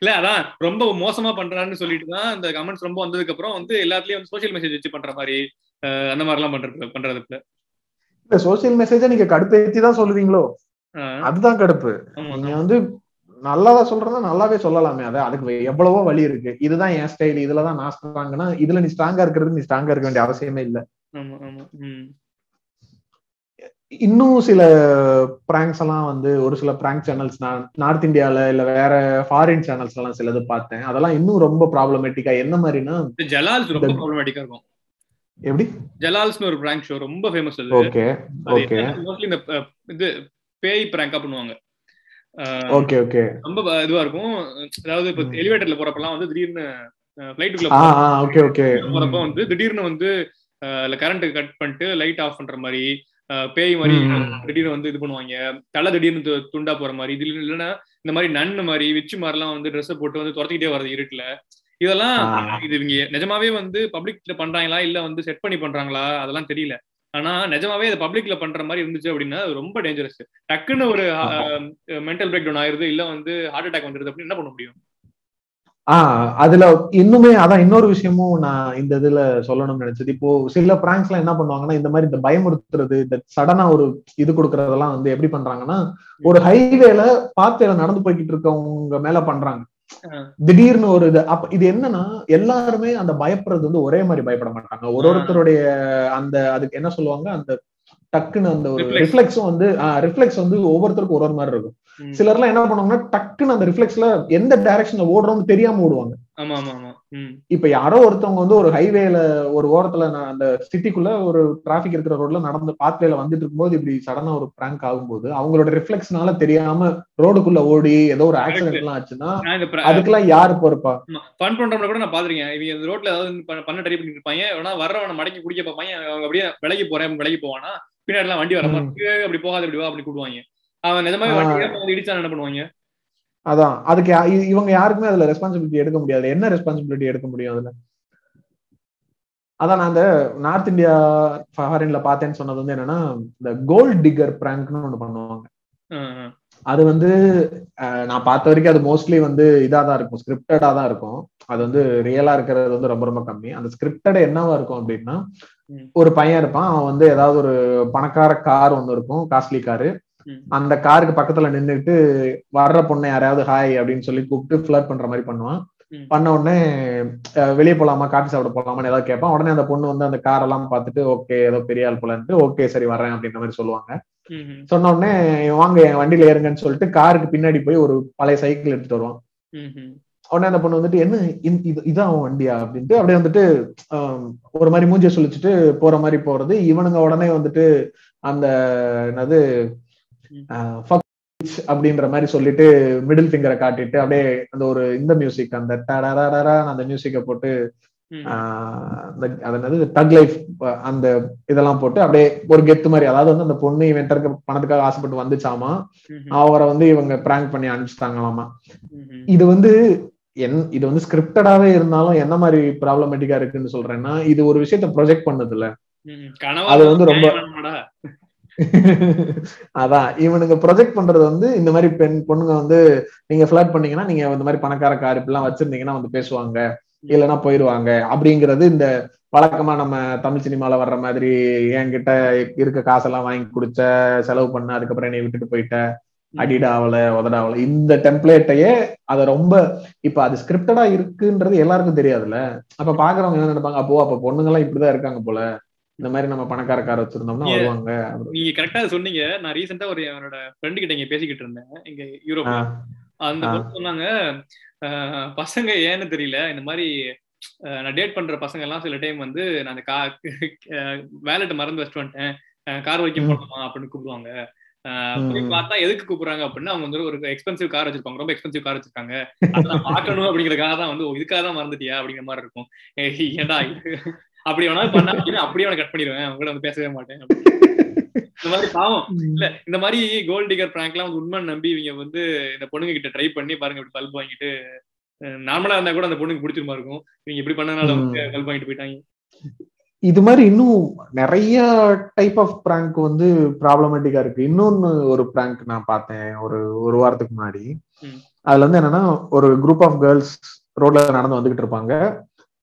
இல்ல அதான். ரொம்ப மோசமா பண்றான்னு சொல்லிட்டு தான் இந்த கமெண்ட்ஸ் ரொம்ப வந்ததுக்கு அப்புறம் வந்து எல்லாத்துலயும் வந்து சோஷியல் மெசேஜ் வச்சு பண்ற மாதிரி அந்த மாதிரி எல்லாம் பண்றது பண்றது இந்த சோசியல் மெசேஜை நீங்க கடுப்பேத்தி தான் சொல்லுவீங்களோ? அதுதான் கடுப்பு. நீங்க. வந்து நல்லாவா சொல்றதா நல்லாவே சொல்லலாமே. அது அதுக்கு எவ்வளவோ வழி இருக்கு. இதுதான் என் ஸ்டைல் இதுலதான் நான் ஸ்ட்ராங்னா இதுல நீ ஸ்ட்ராங்கா இருக்கிறது நீ ஸ்ட்ராங்கா இருக்க வேண்டிய அவசியமே இல்ல. இன்னும் சில பிராங்க்ஸ் எல்லாம் வந்து ஒரு சில பிராங்க் சேனல்ஸ் நான் நார்த் இந்தியால இல்ல வேற ஃபாரின் சேனல்ஸ் எல்லாம் சிலது பார்த்தேன். அதெல்லாம் இன்னும் ரொம்ப ப்ராப்ளமேட்டிக்கா என்ன மாதிரினா ஜலால்ஸ் ரொம்ப ப்ராப்ளமேட்டிக்கா இருக்கும். எப்படி? ஜலால்ஸ்னு ஒரு பிராங்க் ஷோ ரொம்ப ஃபேமஸ் அது. ஓகே ஓகே மோஸ்ட்லி இந்த இது பேய் பிராங்கா பண்ணுவாங்க. Okay okay. ரொம்ப இதுவா இருக்கும். அதாவது இப்ப. எலிவேட்டர்ல போறப்பெல்லாம் வந்து திடீர்னு பிளைட்டுக்குள்ள ஆ ஆ ஓகே ஓகே. போறப்ப வந்து திடீர்னு வந்து கரண்ட் கட் பண்ணிட்டு லைட் ஆஃப் பண்ற மாதிரி பேய் மாதிரி. திடீர்னு வந்து இது பண்ணுவாங்க. தலை திடீர்னு துண்டா போற மாதிரி இது இல்லைன்னா இந்த மாதிரி நன்னு மாதிரி விச்சு மாதிரிலாம் வந்து ட்ரெஸ் போட்டு வந்து துரத்திக்கிட்டே வருது இருட்டுல. இதெல்லாம். இது இவங்க நிஜமாவே வந்து பப்ளிக்ல பண்றாங்களா இல்ல வந்து செட் பண்ணி பண்றாங்களா அதெல்லாம் தெரியல. ஆனா நிஜமாவே இது பப்ளிக்ல பண்ற மாதிரி இருந்துச்சு அப்படின்னா ரொம்ப டேஞ்சரஸ் டக்குன்னு ஒரு மென்டல் பிரேக் டவுன் ஆயிருது இல்ல வந்து ஹார்ட் அட்டாக் வந்துருது அப்படின்னு என்ன பண்ண முடியும்? ஆஹ் அதுல இன்னுமே அதான் இன்னொரு விஷயமும் நான் இந்த இதுல சொல்லணும்னு நினைச்சது. இப்போ சில பிராங்க்ஸ் எல்லாம் என்ன பண்ணுவாங்கன்னா இந்த மாதிரி இந்த பயமுறுத்துறது இந்த சடனா ஒரு இது கொடுக்கறதெல்லாம் வந்து எப்படி பண்றாங்கன்னா ஒரு ஹைவேல பாத்தையில நடந்து போய்கிட்டு இருக்கவங்க மேல பண்றாங்க. திடீர்னு ஒரு இது அப்ப இது என்னன்னா எல்லாருமே அந்த பயப்படுறது வந்து ஒரே மாதிரி பயப்பட மாட்டாங்க ஒரு. ஒருத்தருடைய அந்த அதுக்கு என்ன சொல்லுவாங்க அந்த டக்குன்னு அந்த ஒரு. ரிஃப்ளெக்ஸும் வந்து ரிஃப்ளெக்ஸ் வந்து ஒவ்வொருத்தருக்கும் ஒரு ஒரு மாதிரி இருக்கும். சிலர்லாம் என்ன பண்ணுவாங்கன்னா டக்குன்னு அந்த ரிஃப்ளெக்ஸ்ல எந்த டைரக்ஷன்ல ஓடுறோம்னு தெரியாம ஓடுவாங்க இப்ப யாரோ ஒருத்தவங்க வந்து ஒரு ஹைவேல ஒரு ஓரத்துல நான் அந்த சிட்டிக்குள்ள ஒரு டிராபிக் இருக்கிற ரோட்ல நடந்து பாத்வேல வந்துட்டு இருக்கும்போது இப்படி சடனா ஒரு பிராங்க் ஆகும்போது அவங்களோட ரிஃப்ளெக்ஸ்னால தெரியாம ரோடுக்குள்ள ஓடி ஏதோ ஒரு ஆக்சிடென்ட் எல்லாம் ஆச்சுன்னா அதுக்கெல்லாம் யாரு பொறுப்பா? ஃபன் பண்றவங்க கூட நான் பாத்திருக்கேன் இவங்க இந்த ரோட்ல ஏதாவது பண்ண- ட்ரை பண்ணிட்டு இருப்பாங்க ஆனா வர்றவன மடக்கி குடிக்க பார்ப்பாங்க அவங்க அப்படியே விலகி போறேன் விலகி போவானா? பின்னாடி எல்லாம் வண்டி வர. மாதிரி "ஏய், அப்படி போகாத இப்படி வா அப்படி கூடுவாங்க அவன் நிஜமாவே. வண்டி இடிச்சா என்ன பண்ணுவாங்க? அதான். அதுக்கு இவங்க யாருக்குமே அதுல ரெஸ்பான்சிபிலிட்டி எடுக்க முடியாது. என்ன ரெஸ்பான்சிபிலிட்டி எடுக்க முடியும் அதுல? அதான் நான் அந்த நார்த் இந்தியா ஃபாரின்ல பார்த்தேன்னு சொன்னது வந்து என்னன்னா இந்த கோல்ட் டிகர் பிராங்க்னு ஒண்ணு பண்ணுவாங்க. அது வந்து நான் பார்த்த வரைக்கும் அது மோஸ்ட்லி வந்து இதா தான் இருக்கும். ஸ்கிரிப்டடா தான் இருக்கும். அது வந்து ரியலா இருக்கிறது வந்து ரொம்ப ரொம்ப கம்மி. அந்த ஸ்கிரிப்டட் என்னவா இருக்கும் அப்படின்னா. ஒரு பையன் இருப்பான். அவன் வந்து ஏதாவது ஒரு பணக்கார கார் ஒன்று இருக்கும். Costly car. அந்த காருக்கு பக்கத்துல நின்னுட்டு வர்ற பொண்ணை யாரையாவது ஹாய் அப்படின்னு சொல்லி கூப்பிட்டு ஃபிளர்ட் பண்ற மாதிரி பண்ணுவான். பண்ண உடனே வெளியே போலாமா காஃபி சாப்பிட போலாமான்னு ஏதாவது கேட்பான். உடனே அந்த பொண்ணு வந்து அந்த கார் எல்லாம் பார்த்துட்டு ஓகே ஏதோ பெரிய ஆள் போலன்ட்டு ஓகே சரி வரேன் அப்படின்ற மாதிரி சொல்லுவாங்க. சொன்ன உடனே வாங்க என் வண்டியில ஏறுங்கன்னு சொல்லிட்டு காருக்கு பின்னாடி போய் ஒரு பழைய சைக்கிள் எடுத்துட்டு வருவான். உடனே அந்த பொண்ணு வந்துட்டு என்ன இதான் அவன் வண்டியா? அப்படின்ட்டு அப்படியே வந்துட்டு ஒரு மாதிரி மூஞ்சிய சொல்லிச்சுட்டு போற மாதிரி போறது. இவனுங்க உடனே வந்துட்டு அந்த என்னது அப்படின்ற மாதிரி சொல்லிட்டு மிடில் ஃபிங்கரை காட்டிட்டு அப்படியே அந்த ஒரு இந்த மியூசிக் அந்த டடரரரா அந்த மியூசிக்கை போட்டு ம், ஆஹ், அந்த அது என்னது? டக் லைஃப் அந்த இதெல்லாம் போட்டு அப்படியே ஒரு கெத்து மாதிரி அதாவது வந்து அந்த பொண்ணு இவன் பணத்துக்காக ஆசைப்பட்டு வந்துச்சாமா? அவரை வந்து இவங்க பிராங்க் பண்ணி அனுப்பிச்சிட்டாங்களாமா. இது வந்து என் இது வந்து ஸ்கிரிப்டடாவே இருந்தாலும் என்ன மாதிரி ப்ராப்ளமேட்டிக்கா இருக்குன்னு சொல்றேன்னா இது ஒரு விஷயத்த ப்ரொஜெக்ட் பண்ணுதுல அது வந்து ரொம்ப-? அதான் இவனுங்க ப்ரொஜெக்ட் பண்றது வந்து இந்த மாதிரி பெண் பொண்ணுங்க வந்து நீங்க ஃபிளர்ட் பண்ணீங்கன்னா நீங்க இந்த மாதிரி பணக்கார கார் இப்படிலாம் வச்சிருந்தீங்கன்னா வந்து பேசுவாங்க. இல்லைன்னா போயிருவாங்க. அப்படிங்கிறது இந்த வழக்கமா நம்ம தமிழ் சினிமால வர்ற மாதிரி என்கிட்ட இருக்க காசெல்லாம் வாங்கி குடிச்ச செலவு பண்ண அதுக்கப்புறம் என்னை விட்டுட்டு போயிட்ட அடிடாவல உதடாவல இந்த டெம்ப்ளேட்டையே அத ரொம்ப இப்ப அது ஸ்கிரிப்டடா இருக்குன்றது எல்லாருக்கும் தெரியாதுல்ல. அப்ப பாக்குறவங்க என்ன நினைப்பாங்க அப்போ அப்ப பொண்ணுங்க எல்லாம் இப்படிதான் இருக்காங்க போல. இந்த மாதிரி நம்ம பணக்கார கார் வச்சிருந்தோம்னா. வருவாங்க. நீங்க கரெக்டா சொன்னீங்க. நான் ரீசெண்டா ஒரு என்னோட ஃப்ரெண்டு கிட்ட இங்க பேசிக்கிட்டு இருந்தேன். இங்க யூரோப்ல ஆஹ் அந்த சொன்னாங்க பசங்க ஏன்னு தெரியல. இந்த மாதிரி நான் டேட் பண்ற பசங்க எல்லாம் சில டைம் வந்து நான் அந்த கா வேலெட் மறந்து வச்சுட்டு வந்துட்டேன். கார் வரைக்கும் ம். போகணுமா அப்படின்னு கூப்பிடுவாங்க. பார்த்தா எதுக்கு கூப்பிடுறாங்க அப்படின்னா அவங்க வந்து ஒரு எக்ஸ்பென்சிவ் கார் வச்சிருப்பாங்க. ரொம்ப எக்ஸ்பென்சிவ் கார் வச்சிருக்காங்க. அதெல்லாம் பார்க்கணும் அப்படிங்கறதுக்காக தான் வந்து இதுக்காக தான் மறந்துட்டியா? அப்படிங்கிற மாதிரி இருக்கும். இது? அப்படி வேணாலும் பண்ணா அப்படியே அவனை கட் பண்ணிடுவேன். அவங்க கூட வந்து பேசவே மாட்டேன். இந்த மாதிரி பாவம். இல்ல இந்த மாதிரி கோல்ட் டிகர் பிராங்க்லாம் வந்து உண்மை நம்பி இவங்க வந்து இந்த பொண்ணுங்க கிட்ட ட்ரை பண்ணி பாருங்க இப்படி பல்ப் வாங்கிட்டு நார்மலா இருந்தா கூட அந்த பொண்ணுக்கு பிடிச்சிருமா இருக்கும்? இவங்க இப்படி பண்ணனால வந்து பல்ப் வாங்கிட்டு போயிட்டாங்க. இது மாதிரி இன்னும் நிறைய டைப் ஆஃப் பிராங்க் வந்து ப்ராப்ளமேட்டிக்கா இருக்கு. இன்னொன்னு ஒரு பிராங்க் நான் பார்த்தேன் ஒரு ஒரு வாரத்துக்கு முன்னாடி. அதுல வந்து என்னன்னா ஒரு குரூப் ஆஃப் கேர்ள்ஸ் ரோட்ல நடந்து வந்துகிட்டு இருப்பாங்க.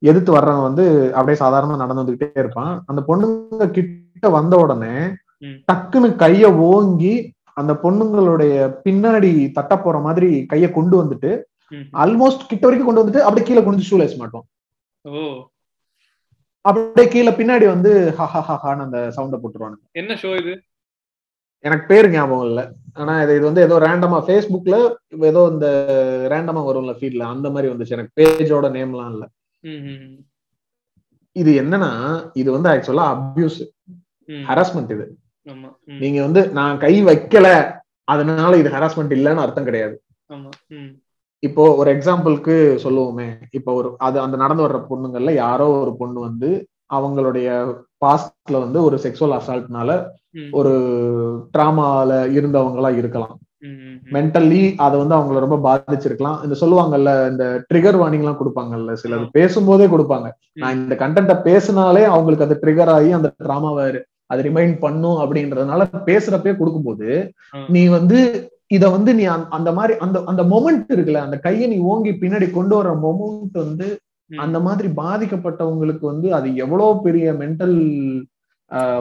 எதிர்த்து வர்றவன் வந்து அப்படியே சாதாரணமா நடந்து வந்துகிட்டே இருப்பான். அந்த பொண்ணுங்க கிட்ட வந்த உடனே. டக்குன்னு கைய ஓங்கி அந்த பொண்ணுங்களுடைய பின்னாடி தட்ட போற மாதிரி கைய கொண்டு வந்துட்டு. ஆல்மோஸ்ட் கிட்ட வரைக்கும் கொண்டு வந்துட்டு அப்படியே கீழே குனிஞ்சு ஷூலேஸ் மாட்டோம் ஓ. அப்படியே கீழே பின்னாடி வந்து ஹஹா ஹஹான்னு அந்த சவுண்ட போட்டுருவானுங்க. என்ன ஷோ இது? எனக்கு பேர் ஞாபகம் இல்ல. ஆனா இது இது வந்து ஏதோ ரேண்டமா ஃபேஸ்புக்ல ஏதோ இந்த ரேண்டமா வரும்ல ஃபீட்ல அந்த மாதிரி வந்துச்சு. எனக்கு பேஜோட நேம்லாம் இல்ல. இது என்னன்னா இது வந்து ஆக்சுவலா அபியூஸ். ஹராஸ்மெண்ட் இது. நீங்க வந்து நான் கை வைக்கல அதனால இது ஹராஸ்மெண்ட் இல்லைன்னு அர்த்தம் கிடையாது. இப்போ ஒரு எக்ஸாம்பிளுக்கு சொல்லுவோமே. இப்போ ஒரு அது அந்த நடந்து வர்ற பொண்ணுங்கள்ல யாரோ ஒரு பொண்ணு வந்து அவங்களுடைய பாஸ்ட்ல வந்து ஒரு செக்ஸுவல் அசால்ட்னால ஒரு டிராமால இருந்தவங்களா இருக்கலாம். ம், ம், ம். மென்டல்லி அதை வந்து அவங்கள ரொம்ப பாதிச்சிருக்கலாம் இந்த சொல்லுவாங்கல்ல இந்த ட்ரிகர் வார்னிங் எல்லாம் கொடுப்பாங்கல்ல சிலர் பேசும்போதே கொடுப்பாங்க நான் இந்த கண்டென்ட்ட பேசினாலே அவங்களுக்கு அது ட்ரிகர் ஆகி அந்த டிராமாவை அது ரிமைண்ட் பண்ணும் அப்படின்றதுனால பேசுறப்பே கொடுக்கும்போது. நீ வந்து இத வந்து நீ அந்த- மாதிரி அந்த அந்த மொமெண்ட் இருக்குல்ல அந்த கையை நீ ஓங்கி பின்னாடி கொண்டு வர மொமெண்ட் வந்து. அந்த மாதிரி பாதிக்கப்பட்டவங்களுக்கு வந்து அது எவ்வளவு பெரிய மென்டல்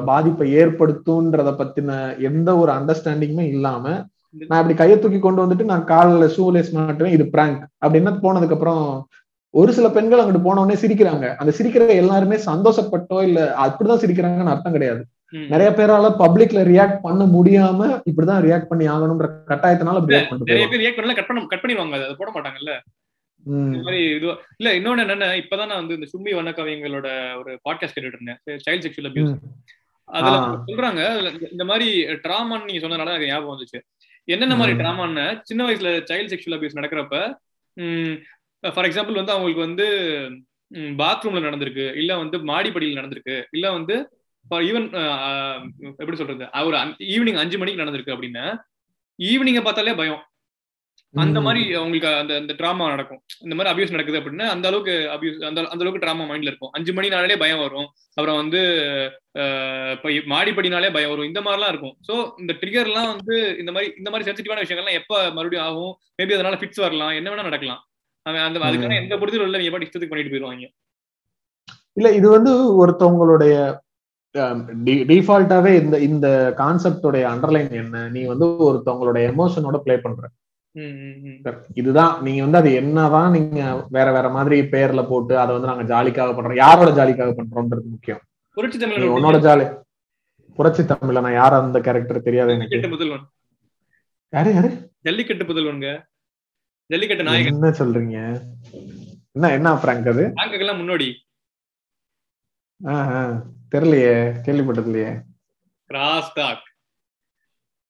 பாதிப்பை ஏற்படுத்தும்ன்றத பத்தின எந்த ஒரு அண்டர்ஸ்டாண்டிங்குமே இல்லாம நான் இப்படி கையை தூக்கி கொண்டு வந்துட்டு நான் காலில் ஷூலேஸ் மாட்டுவேன் இது பிராங்க் அப்படின்னா போனதுக்கு அப்புறம் ஒரு சில பெண்கள் அங்கிட்டு போன உடனே சிரிக்கிறாங்க அந்த சிரிக்கிற எல்லாருமே சந்தோஷப்பட்டோ இல்ல அப்படிதான் சிரிக்கிறாங்கன்னு அர்த்தம் கிடையாது. நிறைய பேரால பப்ளிக்ல ரியாக்ட் பண்ண முடியாம இப்படிதான் ரியாக்ட் பண்ணி ஆகணும்ன்ற கட்டாயத்தினால நிறைய. பேர் ரியாக்ட் பண்ணல கட் பண்ண கட் பண்ணிடுவாங்க அதை போட மாட்டாங்கல்ல. இந்த மாதிரி இது இல்ல இன்னொன்னு என்னன்னா இப்பதான் நான் வந்து இந்த சும்மி வண்ணக்கவியங்களோட ஒரு பாட்காஸ்ட் கேட்டுட்டு இருந்தேன் சைல்ட் செக்ஷுவல் அபியூஸ். அதுல சொல்றாங்க இந்த மாதிரி ட்ராமான்னு நீங்க சொன்னதுனால எனக்கு ஞாபகம் வந்துச்சு என்னென்ன மாதிரி. ட்ராமான்னு சின்ன வயசுல சைல்ட் செக்ஷுவல் அபியூஸ் நடக்கிறப்ப ஃபார் எக்ஸாம்பிள் வந்து அவங்களுக்கு வந்து பாத்ரூம்ல நடந்திருக்கு இல்ல வந்து மாடிப்படியில் நடந்திருக்கு இல்ல வந்து ஈவன் எப்படி சொல்றது ஒரு ஈவினிங் அஞ்சு மணிக்கு நடந்திருக்கு அப்படின்னா ஈவினிங்க பார்த்தாலே பயம் அந்த. மாதிரி அவங்களுக்கு அந்த அந்த ட்ராமா நடக்கும். இந்த மாதிரி அபியூஸ் நடக்குது அப்படின்னா அந்த அளவுக்கு அபியூஸ் அந்த அந்த அளவுக்கு ட்ராமா மைண்ட்ல இருக்கும். அஞ்சு மணினாலே பயம் வரும். அப்புறம் வந்து மாடிப்படினாலே பயம் வரும். இந்த மாதிரிலாம் இருக்கும். சோ இந்த ட்ரிகர்லாம் வந்து இந்த மாதிரி இந்த மாதிரி சென்சிட்டிவான விஷயங்கள்லாம் எப்ப மறுபடியும் ஆகும்? மேபி அதனால ஃபிட்ஸ் வரலாம். என்ன வேணா நடக்கலாம். அவன் அந்த அதுக்கான எந்த பொறுத்தலும் இல்லை. பாட்டு இஷ்டத்துக்கு பண்ணிட்டு போயிருவாங்க. இல்ல இது வந்து ஒருத்தவங்களுடைய டிஃபால்ட்டாவே இந்த இந்த கான்செப்டோடைய அண்டர்லைன் என்ன? நீ வந்து ஒருத்தவங்களோட எமோஷனோட ப்ளே பண்ற. இதுதான். நீங்க வந்து அது என்னதான் நீங்க வேற வேற மாதிரி பேர்ல போட்டு அதை வந்து நாங்க ஜாலிக்காக பண்றோம். யாரோட ஜாலிக்காக பண்றோம்ன்றது முக்கியம். புரட்சி தமிழ் உன்னோட ஜாலி. புரட்சி தமிழ்ல நான் யார் அந்த கேரக்டர் தெரியாது எனக்கு. முதல்வன். யாரு யாரு? ஜல்லிக்கட்டு முதல்வன்ங்க. ஜல்லிக்கட்டு நாயகன். என்ன சொல்றீங்க? என்ன என்ன பிராங்க் அது? முன்னோடி. ஆஹ், ஆஹ். தெரியலையே. கேள்விப்பட்டது இல்லையே கிராஸ் டாக்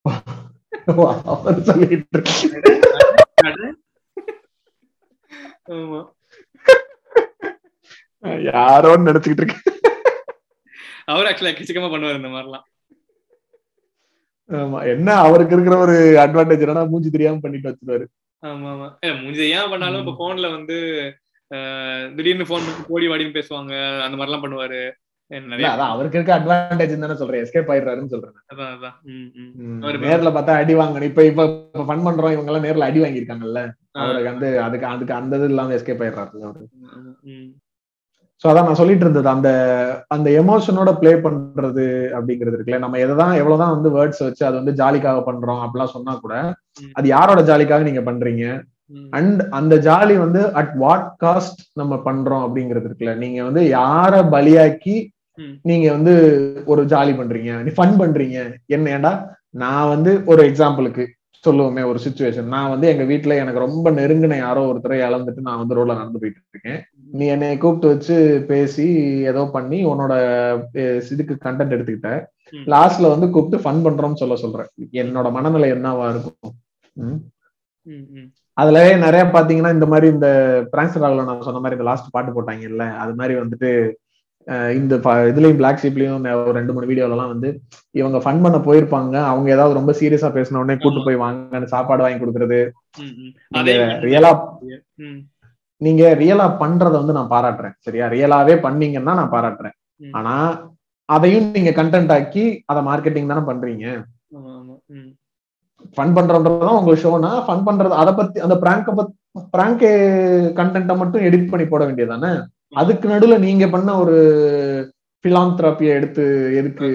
அவர் சொல்லிட்டு இருக்கு. ஆமா. யாரோன்னு நினைச்சுக்கிட்டு இருக்கு. அவர் ஆக்சுவலா எக்கச்சக்கமா பண்ணுவார் இந்த மாதிரிலாம். ஆமா என்ன அவருக்கு இருக்கிற ஒரு அட்வான்டேஜ் என்னன்னா மூஞ்சி தெரியாம பண்ணிட்டு வச்சிருவாரு. ஆமா ஆமா. ஏ, முடிஞ்சது ஏன் பண்ணாலும் இப்ப போன்ல வந்து திடீர்னு போன் கோடி வாடின்னு பேசுவாங்க அந்த மாதிரிலாம் பண்ணுவாரு. அதான் அவருக்கு இருக்க அட்வான்டேஜ் தானே சொல்றேன். எஸ்கேப் ஆயிடுறாருன்னு சொல்றேன் நேர்ல பார்த்தா அடி வாங்கணும். இப்ப இப்ப ஃபன் பண்றோம். இவங்க எல்லாம் நேர்ல அடி வாங்கியிருக்காங்கல்ல. அவருக்கு வந்து அதுக்கு அதுக்கு அந்த இது இல்லாம எஸ்கேப் ஆயிடுறாரு அவரு. சோ அதான் நான் சொல்லிட்டு இருந்தது. அந்த அந்த எமோஷனோட ப்ளே பண்றது அப்படிங்கிறது இருக்குல்ல. நம்ம எதான் எவ்வளவுதான் வந்து வேர்ட்ஸ் வச்சு அது வந்து ஜாலிக்காக பண்றோம் அப்படிலாம் சொன்னா கூட. அது யாரோட ஜாலிக்காக நீங்க பண்றீங்க. அண்ட் அந்த ஜாலி வந்து அட் வாட் காஸ்ட் நம்ம பண்றோம் அப்படிங்கிறது இருக்குல்ல. நீங்க வந்து யார பலியாக்கி. நீங்க வந்து ஒரு ஜாலி பண்றீங்க நீ ஃபன் பண்றீங்க. என்ன ஏன்டா? நான் வந்து ஒரு எக்ஸாம்பிளுக்கு சொல்லுவோமே ஒரு சுச்சுவேஷன் நான் வந்து எங்க வீட்ல எனக்கு ரொம்ப நெருங்கின யாரோ ஒருத்தரை இழந்துட்டு நான் வந்து ரோட்ல நடந்து போயிட்டு இருக்கேன். நீ என்னை கூப்பிட்டு வச்சு பேசி ஏதோ பண்ணி உன்னோட இதுக்கு கண்டென்ட் எடுத்துக்கிட்ட. லாஸ்ட்ல வந்து கூப்பிட்டு ஃபன் பண்றோம்னு சொல்ல சொல்றேன். என்னோட மனநிலை என்னவா இருக்கும். அதுலவே நிறைய பாத்தீங்கன்னா இந்த மாதிரி இந்த பிராங்க்ஸ் ராகுல நான் சொன்ன மாதிரி இந்த லாஸ்ட் பாட்டு போட்டாங்கல்ல அது மாதிரி வந்துட்டு இந்த இதுலயும் பிளாக் ஷீப்லயும் ஒரு ரெண்டு மூணு வீடியோல எல்லாம் வந்து இவங்க ஃபன் பண்ண போயிருப்பாங்க. அவங்க ஏதாவது ரொம்ப சீரியஸா பேசின உடனே கூட்டு போய் வாங்கன்னு சாப்பாடு வாங்கி கொடுக்கறது. ரியலா நீங்க ரியலா பண்றத வந்து நான் பாராட்டுறேன். சரியா? ரியலாவே பண்ணீங்கன்னா நான் பாராட்டுறேன். ஆனா அதையும் நீங்க கண்டென்ட் ஆக்கி அதை மார்க்கெட்டிங் தானே பண்றீங்க. ஃபன் பண்றதுதான் உங்க ஷோனா ஃபன் பண்றது அதை பத்தி அந்த பிராங்க பிராங்க் கண்டென்ட்டை மட்டும் எடிட் பண்ணி போட வேண்டியதானே அதுக்கு நடுவுல நீங்க பண்ண ஒரு பிலாந்திராப்பிய எடுத்து எதுக்கு.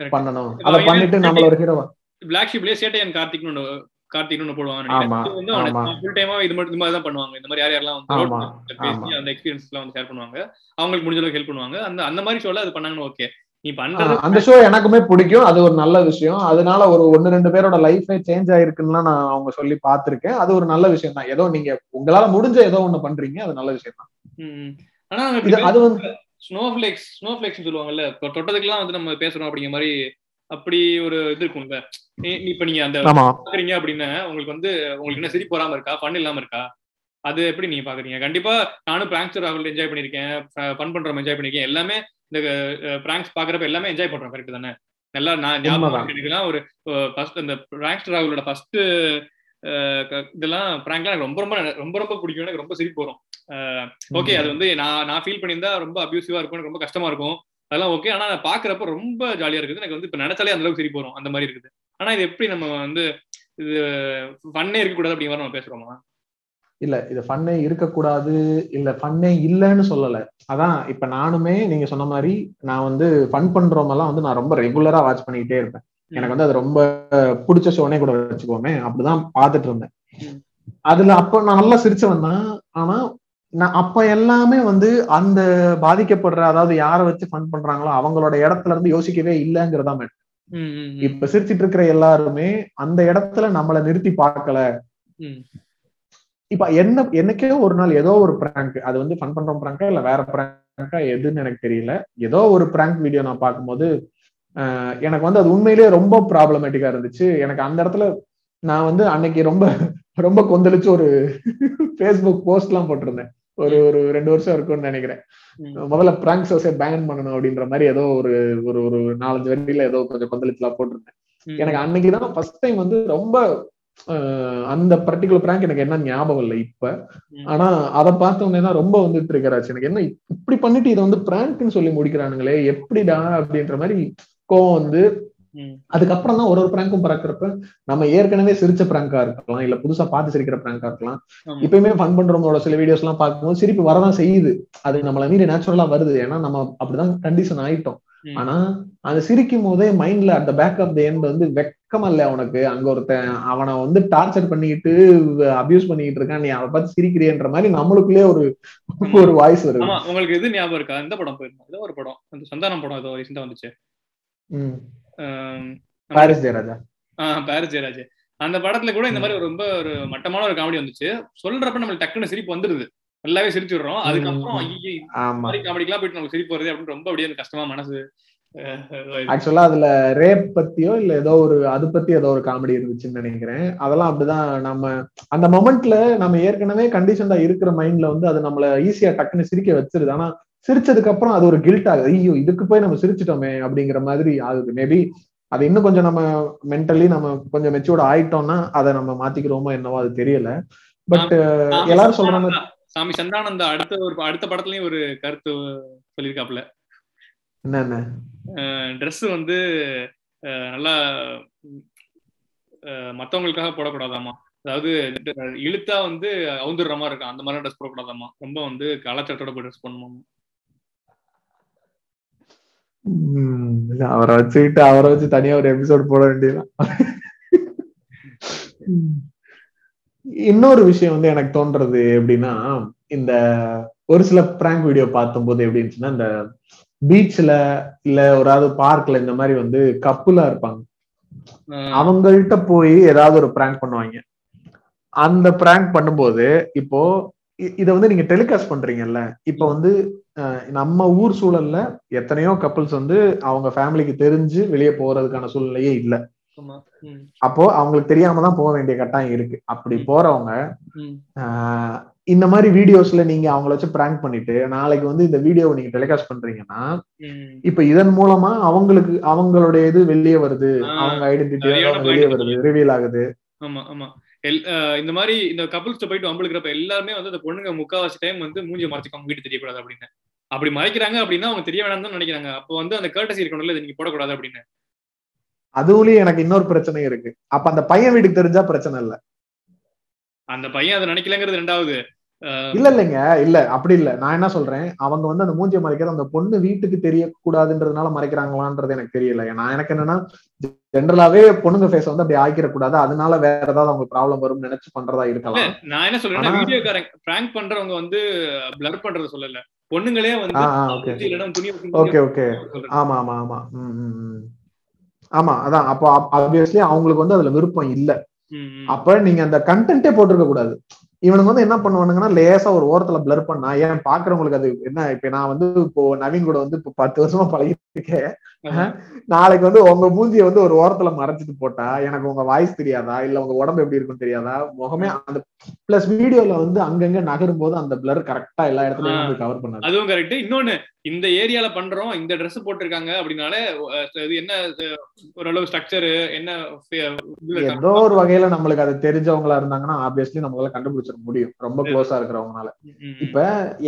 பண்ணணும்? அதை பண்ணிட்டு நம்மள ஒரு ஹீரோவா பிளாக் ஷிப்லயே சேட்டையன் கார்த்திக்னு கார்த்திக்னு போடுவாங்க ஃபுல் டைமா இது மட்டும் இந்த மாதிரி தான் பண்ணுவாங்க. இந்த மாதிரி யார் யாரெல்லாம் வந்து. அந்த எக்ஸ்பீரியன்ஸ் எல்லாம் வந்து ஷேர் பண்ணுவாங்க அவங்களுக்கு முடிஞ்ச அளவுக்கு ஹெல்ப் பண்ணுவாங்க. அந்த அந்த மாதிரி ஷோல அது பண்ணாங்கன்னு ஓகே அந்த ஷோ எனக்குமே பிடிக்கும். அது ஒரு நல்ல விஷயம். அதனால ஒரு ஒன்னு ரெண்டு பேரோட லைஃபே சேஞ்ச் ஆயிருக்குன்னா நான் அவங்க சொல்லி பார்த்திருக்கேன். அது ஒரு நல்ல விஷயம் தான். ஏதோ நீங்க உங்களால முடிஞ்ச ஏதோ ஒண்ணு பண்றீங்க. அது நல்ல விஷயம் தான். ஆனா அது வந்து ஸ்னோ ஃபிளேக்ஸ் ஸ்னோ ஃபிளேக்ஸ் சொல்லுவாங்கல்ல தொட்டதுக்கெல்லாம் வந்து நம்ம பேசுறோம் அப்படிங்கிற மாதிரி அப்படி ஒரு இது இருக்கும்ல. நீ- நீ இப்ப நீங்க அந்த பாக்குறீங்க அப்படின்னா உங்களுக்கு வந்து உங்களுக்கு என்ன சிரிப்பு வராம இருக்கா? ஃபன் இல்லாம இருக்கா? அது எப்படி நீங்க பாக்குறீங்க? கண்டிப்பா நானும் பிராங்க்ஸ் ராகுல் என்ஜாய் பண்ணிருக்கேன் ஃபன் பண்றோம் என்ஜாய் பண்ணிருக்கேன் எல்லாமே இந்த பிராங்க்ஸ் பாக்குறப்ப எல்லாமே என்ஜாய் பண்றோம் கரெக்ட் தானே? நல்லா நான் ஞாபகம். இருக்குன்னா ஒரு ஃபர்ஸ்ட் அந்த பிராங்க்ஸ் ராகுலோட ஃபர்ஸ்ட் இதெல்லாம் பிராங்க்லாம் எனக்கு ரொம்ப ரொம்ப ரொம்ப ரொம்ப பிடிக்கும். எனக்கு ரொம்ப சிரிப்பு வரும். ஓகே அது வந்து நான் நான் ஃபீல் பண்ணியிருந்தா ரொம்ப அபியூசிவா இருக்கும். எனக்கு ரொம்ப கஷ்டமா இருக்கும். அதெல்லாம் ஓகே ஆனா நான் பாக்குறப்ப ரொம்ப ஜாலியா இருக்குது. எனக்கு வந்து இப்ப நினைச்சாலே அந்த அளவுக்கு சிரிப்பு வரும். அந்த மாதிரி இருக்குது. ஆனா இது எப்படி நம்ம வந்து இது ஃபன்னே இருக்கக்கூடாது அப்படிங்கிற நம்ம பேசுறோமா? இல்ல இது ஃபன்னே இருக்கக்கூடாது இல்ல ஃபன்னே இல்லைன்னு சொல்லல அதான் இப்ப நானுமே நீங்க சொன்ன மாதிரி நான் வந்து ஃபன் பண்றவங்கலாம் வந்து நான் ரொம்ப ரெகுலரா வாட்ச் பண்ணிக்கிட்டே இருப்பேன் எனக்கு வந்து அது ரொம்ப பிடிச்ச ஷோனே கூட வச்சுக்கோமே அப்படிதான் பார்த்துட்டு இருந்தேன். அதுல அப்ப நான் நல்லா சிரிச்சவன் தான் ஆனா நான் அப்ப எல்லாமே வந்து அந்த பாதிக்கப்படுற அதாவது யாரை வச்சு ஃபன் பண்றாங்களோ அவங்களோட இடத்துல இருந்து யோசிக்கவே இல்லைங்கிறதா matter. ம், ம், ம். இப்ப சிரிச்சிட்டு இருக்கிற எல்லாருமே அந்த இடத்துல நம்மள நிறுத்தி பார்க்கல. இப்ப என்ன என்னைக்கே ஒரு நாள் ஏதோ ஒரு பிராங்க் அது வந்து ஃபன் பண்ற பிராங்கா இல்ல வேற பிராங்கா எதுன்னு எனக்கு தெரியல. ஏதோ ஒரு பிராங்க் வீடியோ நான் பார்க்கும்போது எனக்கு வந்து அது உண்மையிலேயே ரொம்ப ப்ராப்ளமேட்டிக்கா இருந்துச்சு. எனக்கு அந்த இடத்துல நான் வந்து அன்னைக்கு ரொம்ப ரொம்ப கொந்தளிச்சு ஒரு ஃபேஸ்புக் போஸ்ட் எல்லாம் போட்டிருந்தேன். ஒரு ஒரு ரெண்டு வருஷம் இருக்கும்னு நினைக்கிறேன். முதல்ல பிராங்க் ஷோஸே பேன் பண்ணணும் அப்படின்ற மாதிரி ஏதோ ஒரு ஒரு ஒரு நாலஞ்சு வரியில ஏதோ கொஞ்சம் கொந்தளிச்சுலாம் போட்டிருந்தேன். எனக்கு அன்னைக்கு தான் ஃபர்ஸ்ட் டைம் வந்து ரொம்ப அந்த பர்டிகுலர் பிராங்க் எனக்கு என்ன ஞாபகம் இல்லை இப்ப. ஆனா அதை பார்த்த உடனே தான் ரொம்ப வந்து ட்ரிகர் ஆச்சு எனக்கு என்ன இப்படி பண்ணிட்டு இதை வந்து பிராங்க்னு சொல்லி முடிக்கிறானுங்களே எப்படிடா அப்படின்ற மாதிரி கோவம் வந்து. அதுக்கப்புறம் தான் ஒரு ஒரு பிராங்க்கும் பறக்கிறப்ப நம்ம ஏற்கனவே சிரிச்ச பிராங்கா இருக்கலாம் இல்ல புதுசா பார்த்து சிரிக்கிற பிராங்கா இருக்கலாம். இப்பயுமே ஃபன் பண்றவங்களோட சில வீடியோஸ் எல்லாம் பார்க்கும்போது சிரிப்பு வரதான் செய்யுது அது நம்மள மீறி நேச்சுரலா வருது ஏன்னா நம்ம அப்படிதான் கண்டிஷன் ஆயிட்டோம். ஆனா அந்த சிரிக்கும் போதே மைண்ட்ல அந்த பேக் ஆஃப் த எண்ட் வந்து வெக்கமா இல்ல உனக்கு. அங்க ஒருத்தன் அவனை வந்து டார்ச்சர் பண்ணிக்கிட்டு அபியூஸ் பண்ணிக்கிட்டு இருக்கான். நீ அவனை பார்த்து சிரிக்கிறியன்ற மாதிரி நம்மளுக்குள்ளே ஒரு ஒரு வாய்ஸ் வருது. உங்களுக்கு எது ஞாபகம் இருக்கா? எந்த படம் போயிருந்தோம் ஏதோ ஒரு படம். அந்த சந்தானம் படம் ஏதோ ரீசெண்டா வந்துச்சு. பாரிஸ் ஜெயராஜா. ஆஹ் பாரத் ஜெயராஜ். அந்த படத்துல கூட இந்த மாதிரி ரொம்ப ஒரு மட்டமான ஒரு காமெடி வந்துச்சு. சொல்றப்ப நம்மளுக்கு டக்குன்னு சிரிப்பு வந்துருது. நல்லாவே சிரிச்சுடுறோம். அதுக்கப்புறம் காமெடிக்கெல்லாம் போயிட்டு நமக்கு சிரிப்பு வருது அப்படின்னு ரொம்ப அப்படியே கஷ்டமா மனசு ஆக்சுவலா அதுல ரேப் பத்தியோ இல்ல ஏதோ ஒரு அது பத்தி ஏதோ ஒரு காமெடி இருந்துச்சுன்னு நினைக்கிறேன். அதெல்லாம் அப்படிதான் நம்ம அந்த மொமெண்ட்ல நம்ம ஏற்கனவே கண்டிஷன்டா இருக்கிற மைண்ட்ல வந்து அது நம்மள ஈஸியா டக்குன்னு சிரிக்க வச்சிருது. ஆனா சிரிச்சதுக்கு அப்புறம் அது ஒரு கில்ட் ஆகுது. ஐயோ இதுக்கு போய் நம்ம சிரிச்சிட்டோமே அப்படிங்கிற மாதிரி ஆகுது. மேபி அது இன்னும் கொஞ்சம் நம்ம மென்டலி நம்ம கொஞ்சம் மெச்சூர்ட் ஆயிட்டோம்னா அதை நம்ம மாத்திக்கிறோமோ என்னவோ அது தெரியல. பட் எல்லாரும் சொல்றாங்க சாமி சந்தானந்தா அடுத்த ஒரு அடுத்த படத்துலயும் ஒரு கருத்து சொல்லியிருக்காப்ல என்னென்ன? ட்ரெஸ் வந்து நல்லா மத்தவங்களுக்காக போடக்கூடாதாமா அதாவது இழுத்தா வந்து அவுந்துடுற மாதிரி இருக்கும். அந்த மாதிரி ட்ரெஸ் போடக்கூடாதாமா ரொம்ப வந்து கலாச்சாரத்தோட போய் ட்ரெஸ் இல்ல, அவரை வச்சுக்கிட்டு அவரை வச்சு தனியா ஒரு எபிசோட் போட வேண்டியதுதான். உம். இன்னொரு விஷயம் வந்து எனக்கு தோன்றது எப்படின்னா இந்த ஒரு சில பிராங்க் வீடியோ பார்த்தும்போது எப்படி இருந்துச்சுன்னா இந்த பீச்ல இல்ல ஒரு பார்க்ல இந்த மாதிரி வந்து கப்புலா இருப்பாங்க. அவங்கள்ட்ட போய் ஏதாவது ஒரு பிராங்க் பண்ணுவாங்க. அந்த பிராங்க் பண்ணும்போது இப்போ இத வந்து நீங்க டெலிகாஸ்ட் பண்றீங்கல்ல இப்போ வந்து நம்ம ஊர் சூழல்ல எத்தனையோ கப்பிள்ஸ் வந்து அவங்க ஃபேமிலிக்கு தெரிஞ்சு வெளியே போறதுக்கான சூழ்நிலையே இல்ல. அப்போ அவங்களுக்கு தெரியாம தான் போக வேண்டிய கட்டாயம் இருக்கு. அப்படி போறவங்க இந்த மாதிரி வீடியோஸ்ல நீங்க அவங்கள வச்சு பிராங்க் பண்ணிட்டு நாளைக்கு வந்து இந்த வீடியோவை நீங்க டெலிகாஸ்ட் பண்றீங்கன்னா. இப்ப இதன் மூலமா அவங்களுக்கு அவங்களுடைய இது வெளியே வருது. அவங்க ஐடென்டிட்டி வெளியே. வருது ரிவீல் ஆகுது. ஆமா ஆமா. இந்த மாதிரி இந்த கப்புள்ஸ் போயிட்டு வம்பிழுக்கிறப்ப எல்லாருமே வந்து அந்த பொண்ணுங்க முக்காவாசி டைம் வந்து மூஞ்சி மறைச்சிக்காம வீட்டு தெரியக்கூடாது அப்படின்னு. அப்படி மறைக்கிறாங்க அப்படின்னா அவங்க தெரிய வேணாம் தான் நினைக்கிறாங்க. அப்போ வந்து அந்த கேட்டசி இருக்கணும்ல இது நீங்க போடக்கூடாது அப்படின்னு. அதுலயும் எனக்கு இன்னொரு பிரச்சனை இருக்கு. அப்ப அந்த பையன் வீட்டுக்கு தெரிஞ்சா பிரச்சனை இல்ல. அந்த பையன் அதை நினைக்கலங்கிறது ரெண்டாவது. இல்ல இல்லைங்க. இல்ல அப்படி இல்ல. நான் என்ன சொல்றேன்? அவங்க வந்து அந்த மூஞ்சியை மறைக்கிற அந்த பொண்ணு வீட்டுக்கு தெரியக்கூடாதுன்றதுனால மறைக்கிறாங்களான்றது எனக்கு தெரியல. நான் எனக்கு என்னன்னா ஜென்ரலாவே பொண்ணுங்க ஃபேஸ் வந்து அப்படி ஆக்கிர கூடாது அதனால வேற ஏதாவது அவங்க ப்ராப்ளம் வரும்னு நினைச்சு பண்றதா இருக்கலாம். நான் என்ன சொல்றேன்னா ஆனா- வீடியோக்காரங்க பிராங்க் பண்றவங்க வந்து பிளர் பண்றத சொல்லல. பொண்ணுங்களே வந்து ஓகே ஓகே சொல்றேன். ஆமா ஆமா ஆமா. ம், ம், ம். ஆமா அதான் அப்போ ஆப்வியஸ்லி அவங்களுக்கு வந்து அதுல விருப்பம் இல்ல. அப்ப நீங்க அந்த கண்டென்ட்டே போட்டிருக்க கூடாது இவனுங்க வந்து என்ன பண்ணுவானுங்கன்னா லேசா ஒரு ஓரத்துல பிளர் பண்ணா ஏன் பாக்குறவங்களுக்கு அது என்ன இப்ப நான் வந்து இப்போ நவீன் கூட வந்து இப்போ பத்து வருஷமா பழகிட்டு இருக்கேன். நாளைக்கு வந்து உங்க மூஞ்சிய வந்து ஒரு ஓரத்துல மறைச்சிட்டு போட்டா எனக்கு உங்க வாய்ஸ் தெரியாதா? இல்ல உங்க உடம்பு எப்படி இருக்குன்னு தெரியாதா? முகமே அந்த பிளஸ் வீடியோல வந்து அங்கங்க நகரும் போது அந்த பிளர் கரெக்டா எல்லா இடத்துலயும் வந்து கவர் பண்ணாது அதுவும் கரெக்ட் இன்னொன்னு இந்த ஏரியால பண்றோம் இந்த Dress போட்டிருக்காங்க அப்படின்னாலே இது என்ன ஓரளவு ஸ்ட்ரக்சர் என்ன. ஏதோ ஒரு வகையில நம்மளுக்கு அது தெரிஞ்சவங்களா இருந்தாங்கன்னா ஆப்வியஸ்லி நம்மளால கண்டுபிடிச்சிட முடியும். ரொம்ப க்ளோஸா இருக்கிறவங்கனால. இப்ப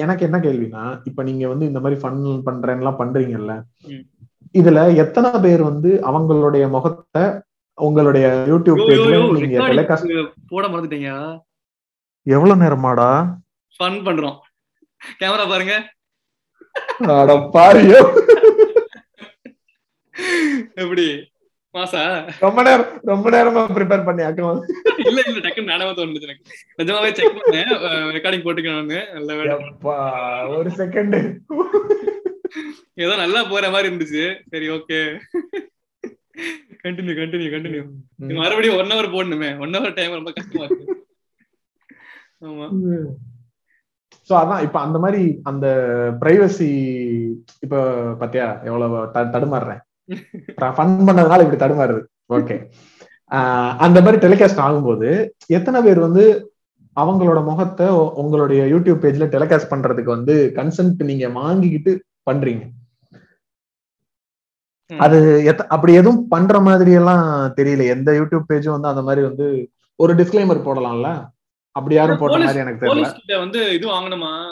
எனக்கு என்ன கேள்வினா இப்ப நீங்க வந்து இந்த மாதிரி ஃபன் பண்றேன்லாம் பண்றீங்கல்ல ம். இதுல எத்தனை பேர் வந்து அவங்களுடைய முகத்தை உங்களுடைய யூடியூப் பேஜ்ல நீங்க டெலிகாஸ்ட் போட மறந்துட்டீங்க. எவ்வளவு நேரமாடா? ஃபன் பண்றோம். கேமரா பாருங்க. அட பாரியோ எப்படி? மாசா? ரொம்ப நேரம் ரொம்ப நேரமா ப்ரிப்பேர் பண்ணி அக்கம் இல்ல இல்ல டக்குன்னு நானே தோணுது எனக்கு. நிஜமாவே செக் பண்ணேன். ரெக்கார்டிங் போட்டுக்கணும்னு. நல்ல ஒரு செகண்ட் ஏதோ நல்லா போற மாதிரி இருந்துச்சு. சரி ஓகே கண்டினியூ கண்டினியூ கண்டினியூ மறுபடியும் ஒன் ஹவர் போடணுமே. ஒன் ஹவர் டைம் ரொம்ப கஷ்டமா இருக்கு. ஆமா. சோ அதான் இப்ப அந்த மாதிரி அந்த பிரைவசி இப்ப பாத்தியா எவ்வளவு தடுமாறுறேன். ஃபன் பண்ணதுனால இப்படி தடுமாறுது ஓகே அந்த மாதிரி டெலிகாஸ்ட் ஆகும்போது எத்தனை பேர் வந்து அவங்களோட முகத்தை உங்களுடைய யூடியூப் பேஜ்ல டெலிகாஸ்ட் பண்றதுக்கு வந்து கன்சென்ட் நீங்க வாங்கிக்கிட்டு பண்றீங்க. அது எத்த- அப்படி எதுவும் பண்ற மாதிரி எல்லாம் தெரியல. எந்த யூடியூப் பேஜும் வந்து அந்த மாதிரி வந்து ஒரு டிஸ்க்ளைமர் போடலாம்ல? அப்படி யாரும் போட்ட மாதிரி எனக்கு தெரியல. வந்து இது வாங்கணுமா?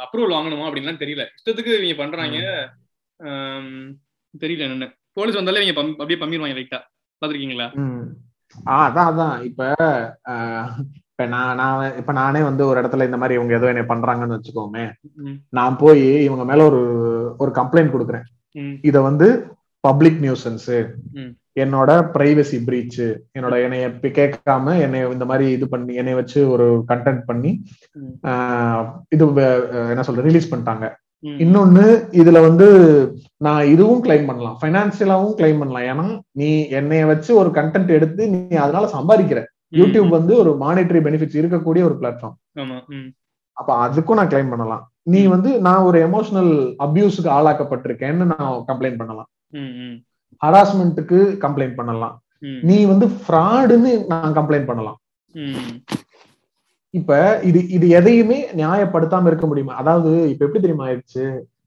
அப்ரூவல் வாங்கணுமா? அப்படின்லாம் தெரியல. இஷ்டத்துக்கு இவங்க பண்றாங்க. தெரியல என்னன்னு. போலீஸ் வந்தாலே இவங்க பம்- அப்படியே பம்பிடுவாங்க லைட்டா பாத்திருக்கீங்களா அதான் அதான். இப்ப இப்ப நான் நான் இப்ப நானே வந்து ஒரு இடத்துல இந்த மாதிரி இவங்க ஏதோ என்ன பண்றாங்கன்னு வச்சுக்கோமே. நான் போய் இவங்க மேல ஒரு ஒரு கம்ப்ளைண்ட் கொடுக்குறேன். இத வந்து பப்ளிக் நியூசன்ஸ். என்னோட பிரைவசி பிரீச் என்னோட என்னைய கேட்காம என்னை இந்த மாதிரி இது பண்ணி என்னை வச்சு ஒரு கண்டென்ட் பண்ணி இது என்ன சொல்ற ரிலீஸ் பண்ணிட்டாங்க. இன்னொன்னு இதுல வந்து நான் இதுவும் கிளைம் பண்ணலாம். ஃபைனான்சியலாவும் கிளைம் பண்ணலாம். ஏன்னா நீ என்னைய வச்சு ஒரு கண்டென்ட் எடுத்து நீ அதனால சம்பாதிக்கிற. யூடியூப் வந்து ஒரு மானிட்டரி பெனிஃபிட்ஸ் இருக்கக்கூடிய ஒரு பிளாட்ஃபார்ம் அப்ப அதுக்கும் நான் கிளைம் பண்ணலாம். நீ வந்து நான் ஒரு எமோஷனல் அபியூஸுக்கு ஆளாக்கப்பட்டிருக்கேன்னு நான் கம்ப்ளைண்ட் பண்ணலாம். ஹராஸ்மெண்ட்டுக்கு கம்ப்ளைண்ட் பண்ணலாம். நீ வந்து ஃப்ராடுன்னு நான் கம்ப்ளைண்ட் பண்ணலாம். இப்ப இது இது எதையுமே நியாயப்படுத்தாம இருக்க முடியுமா? அதாவது இப்ப எப்படி தெரியுமா ஆயிடுச்சு?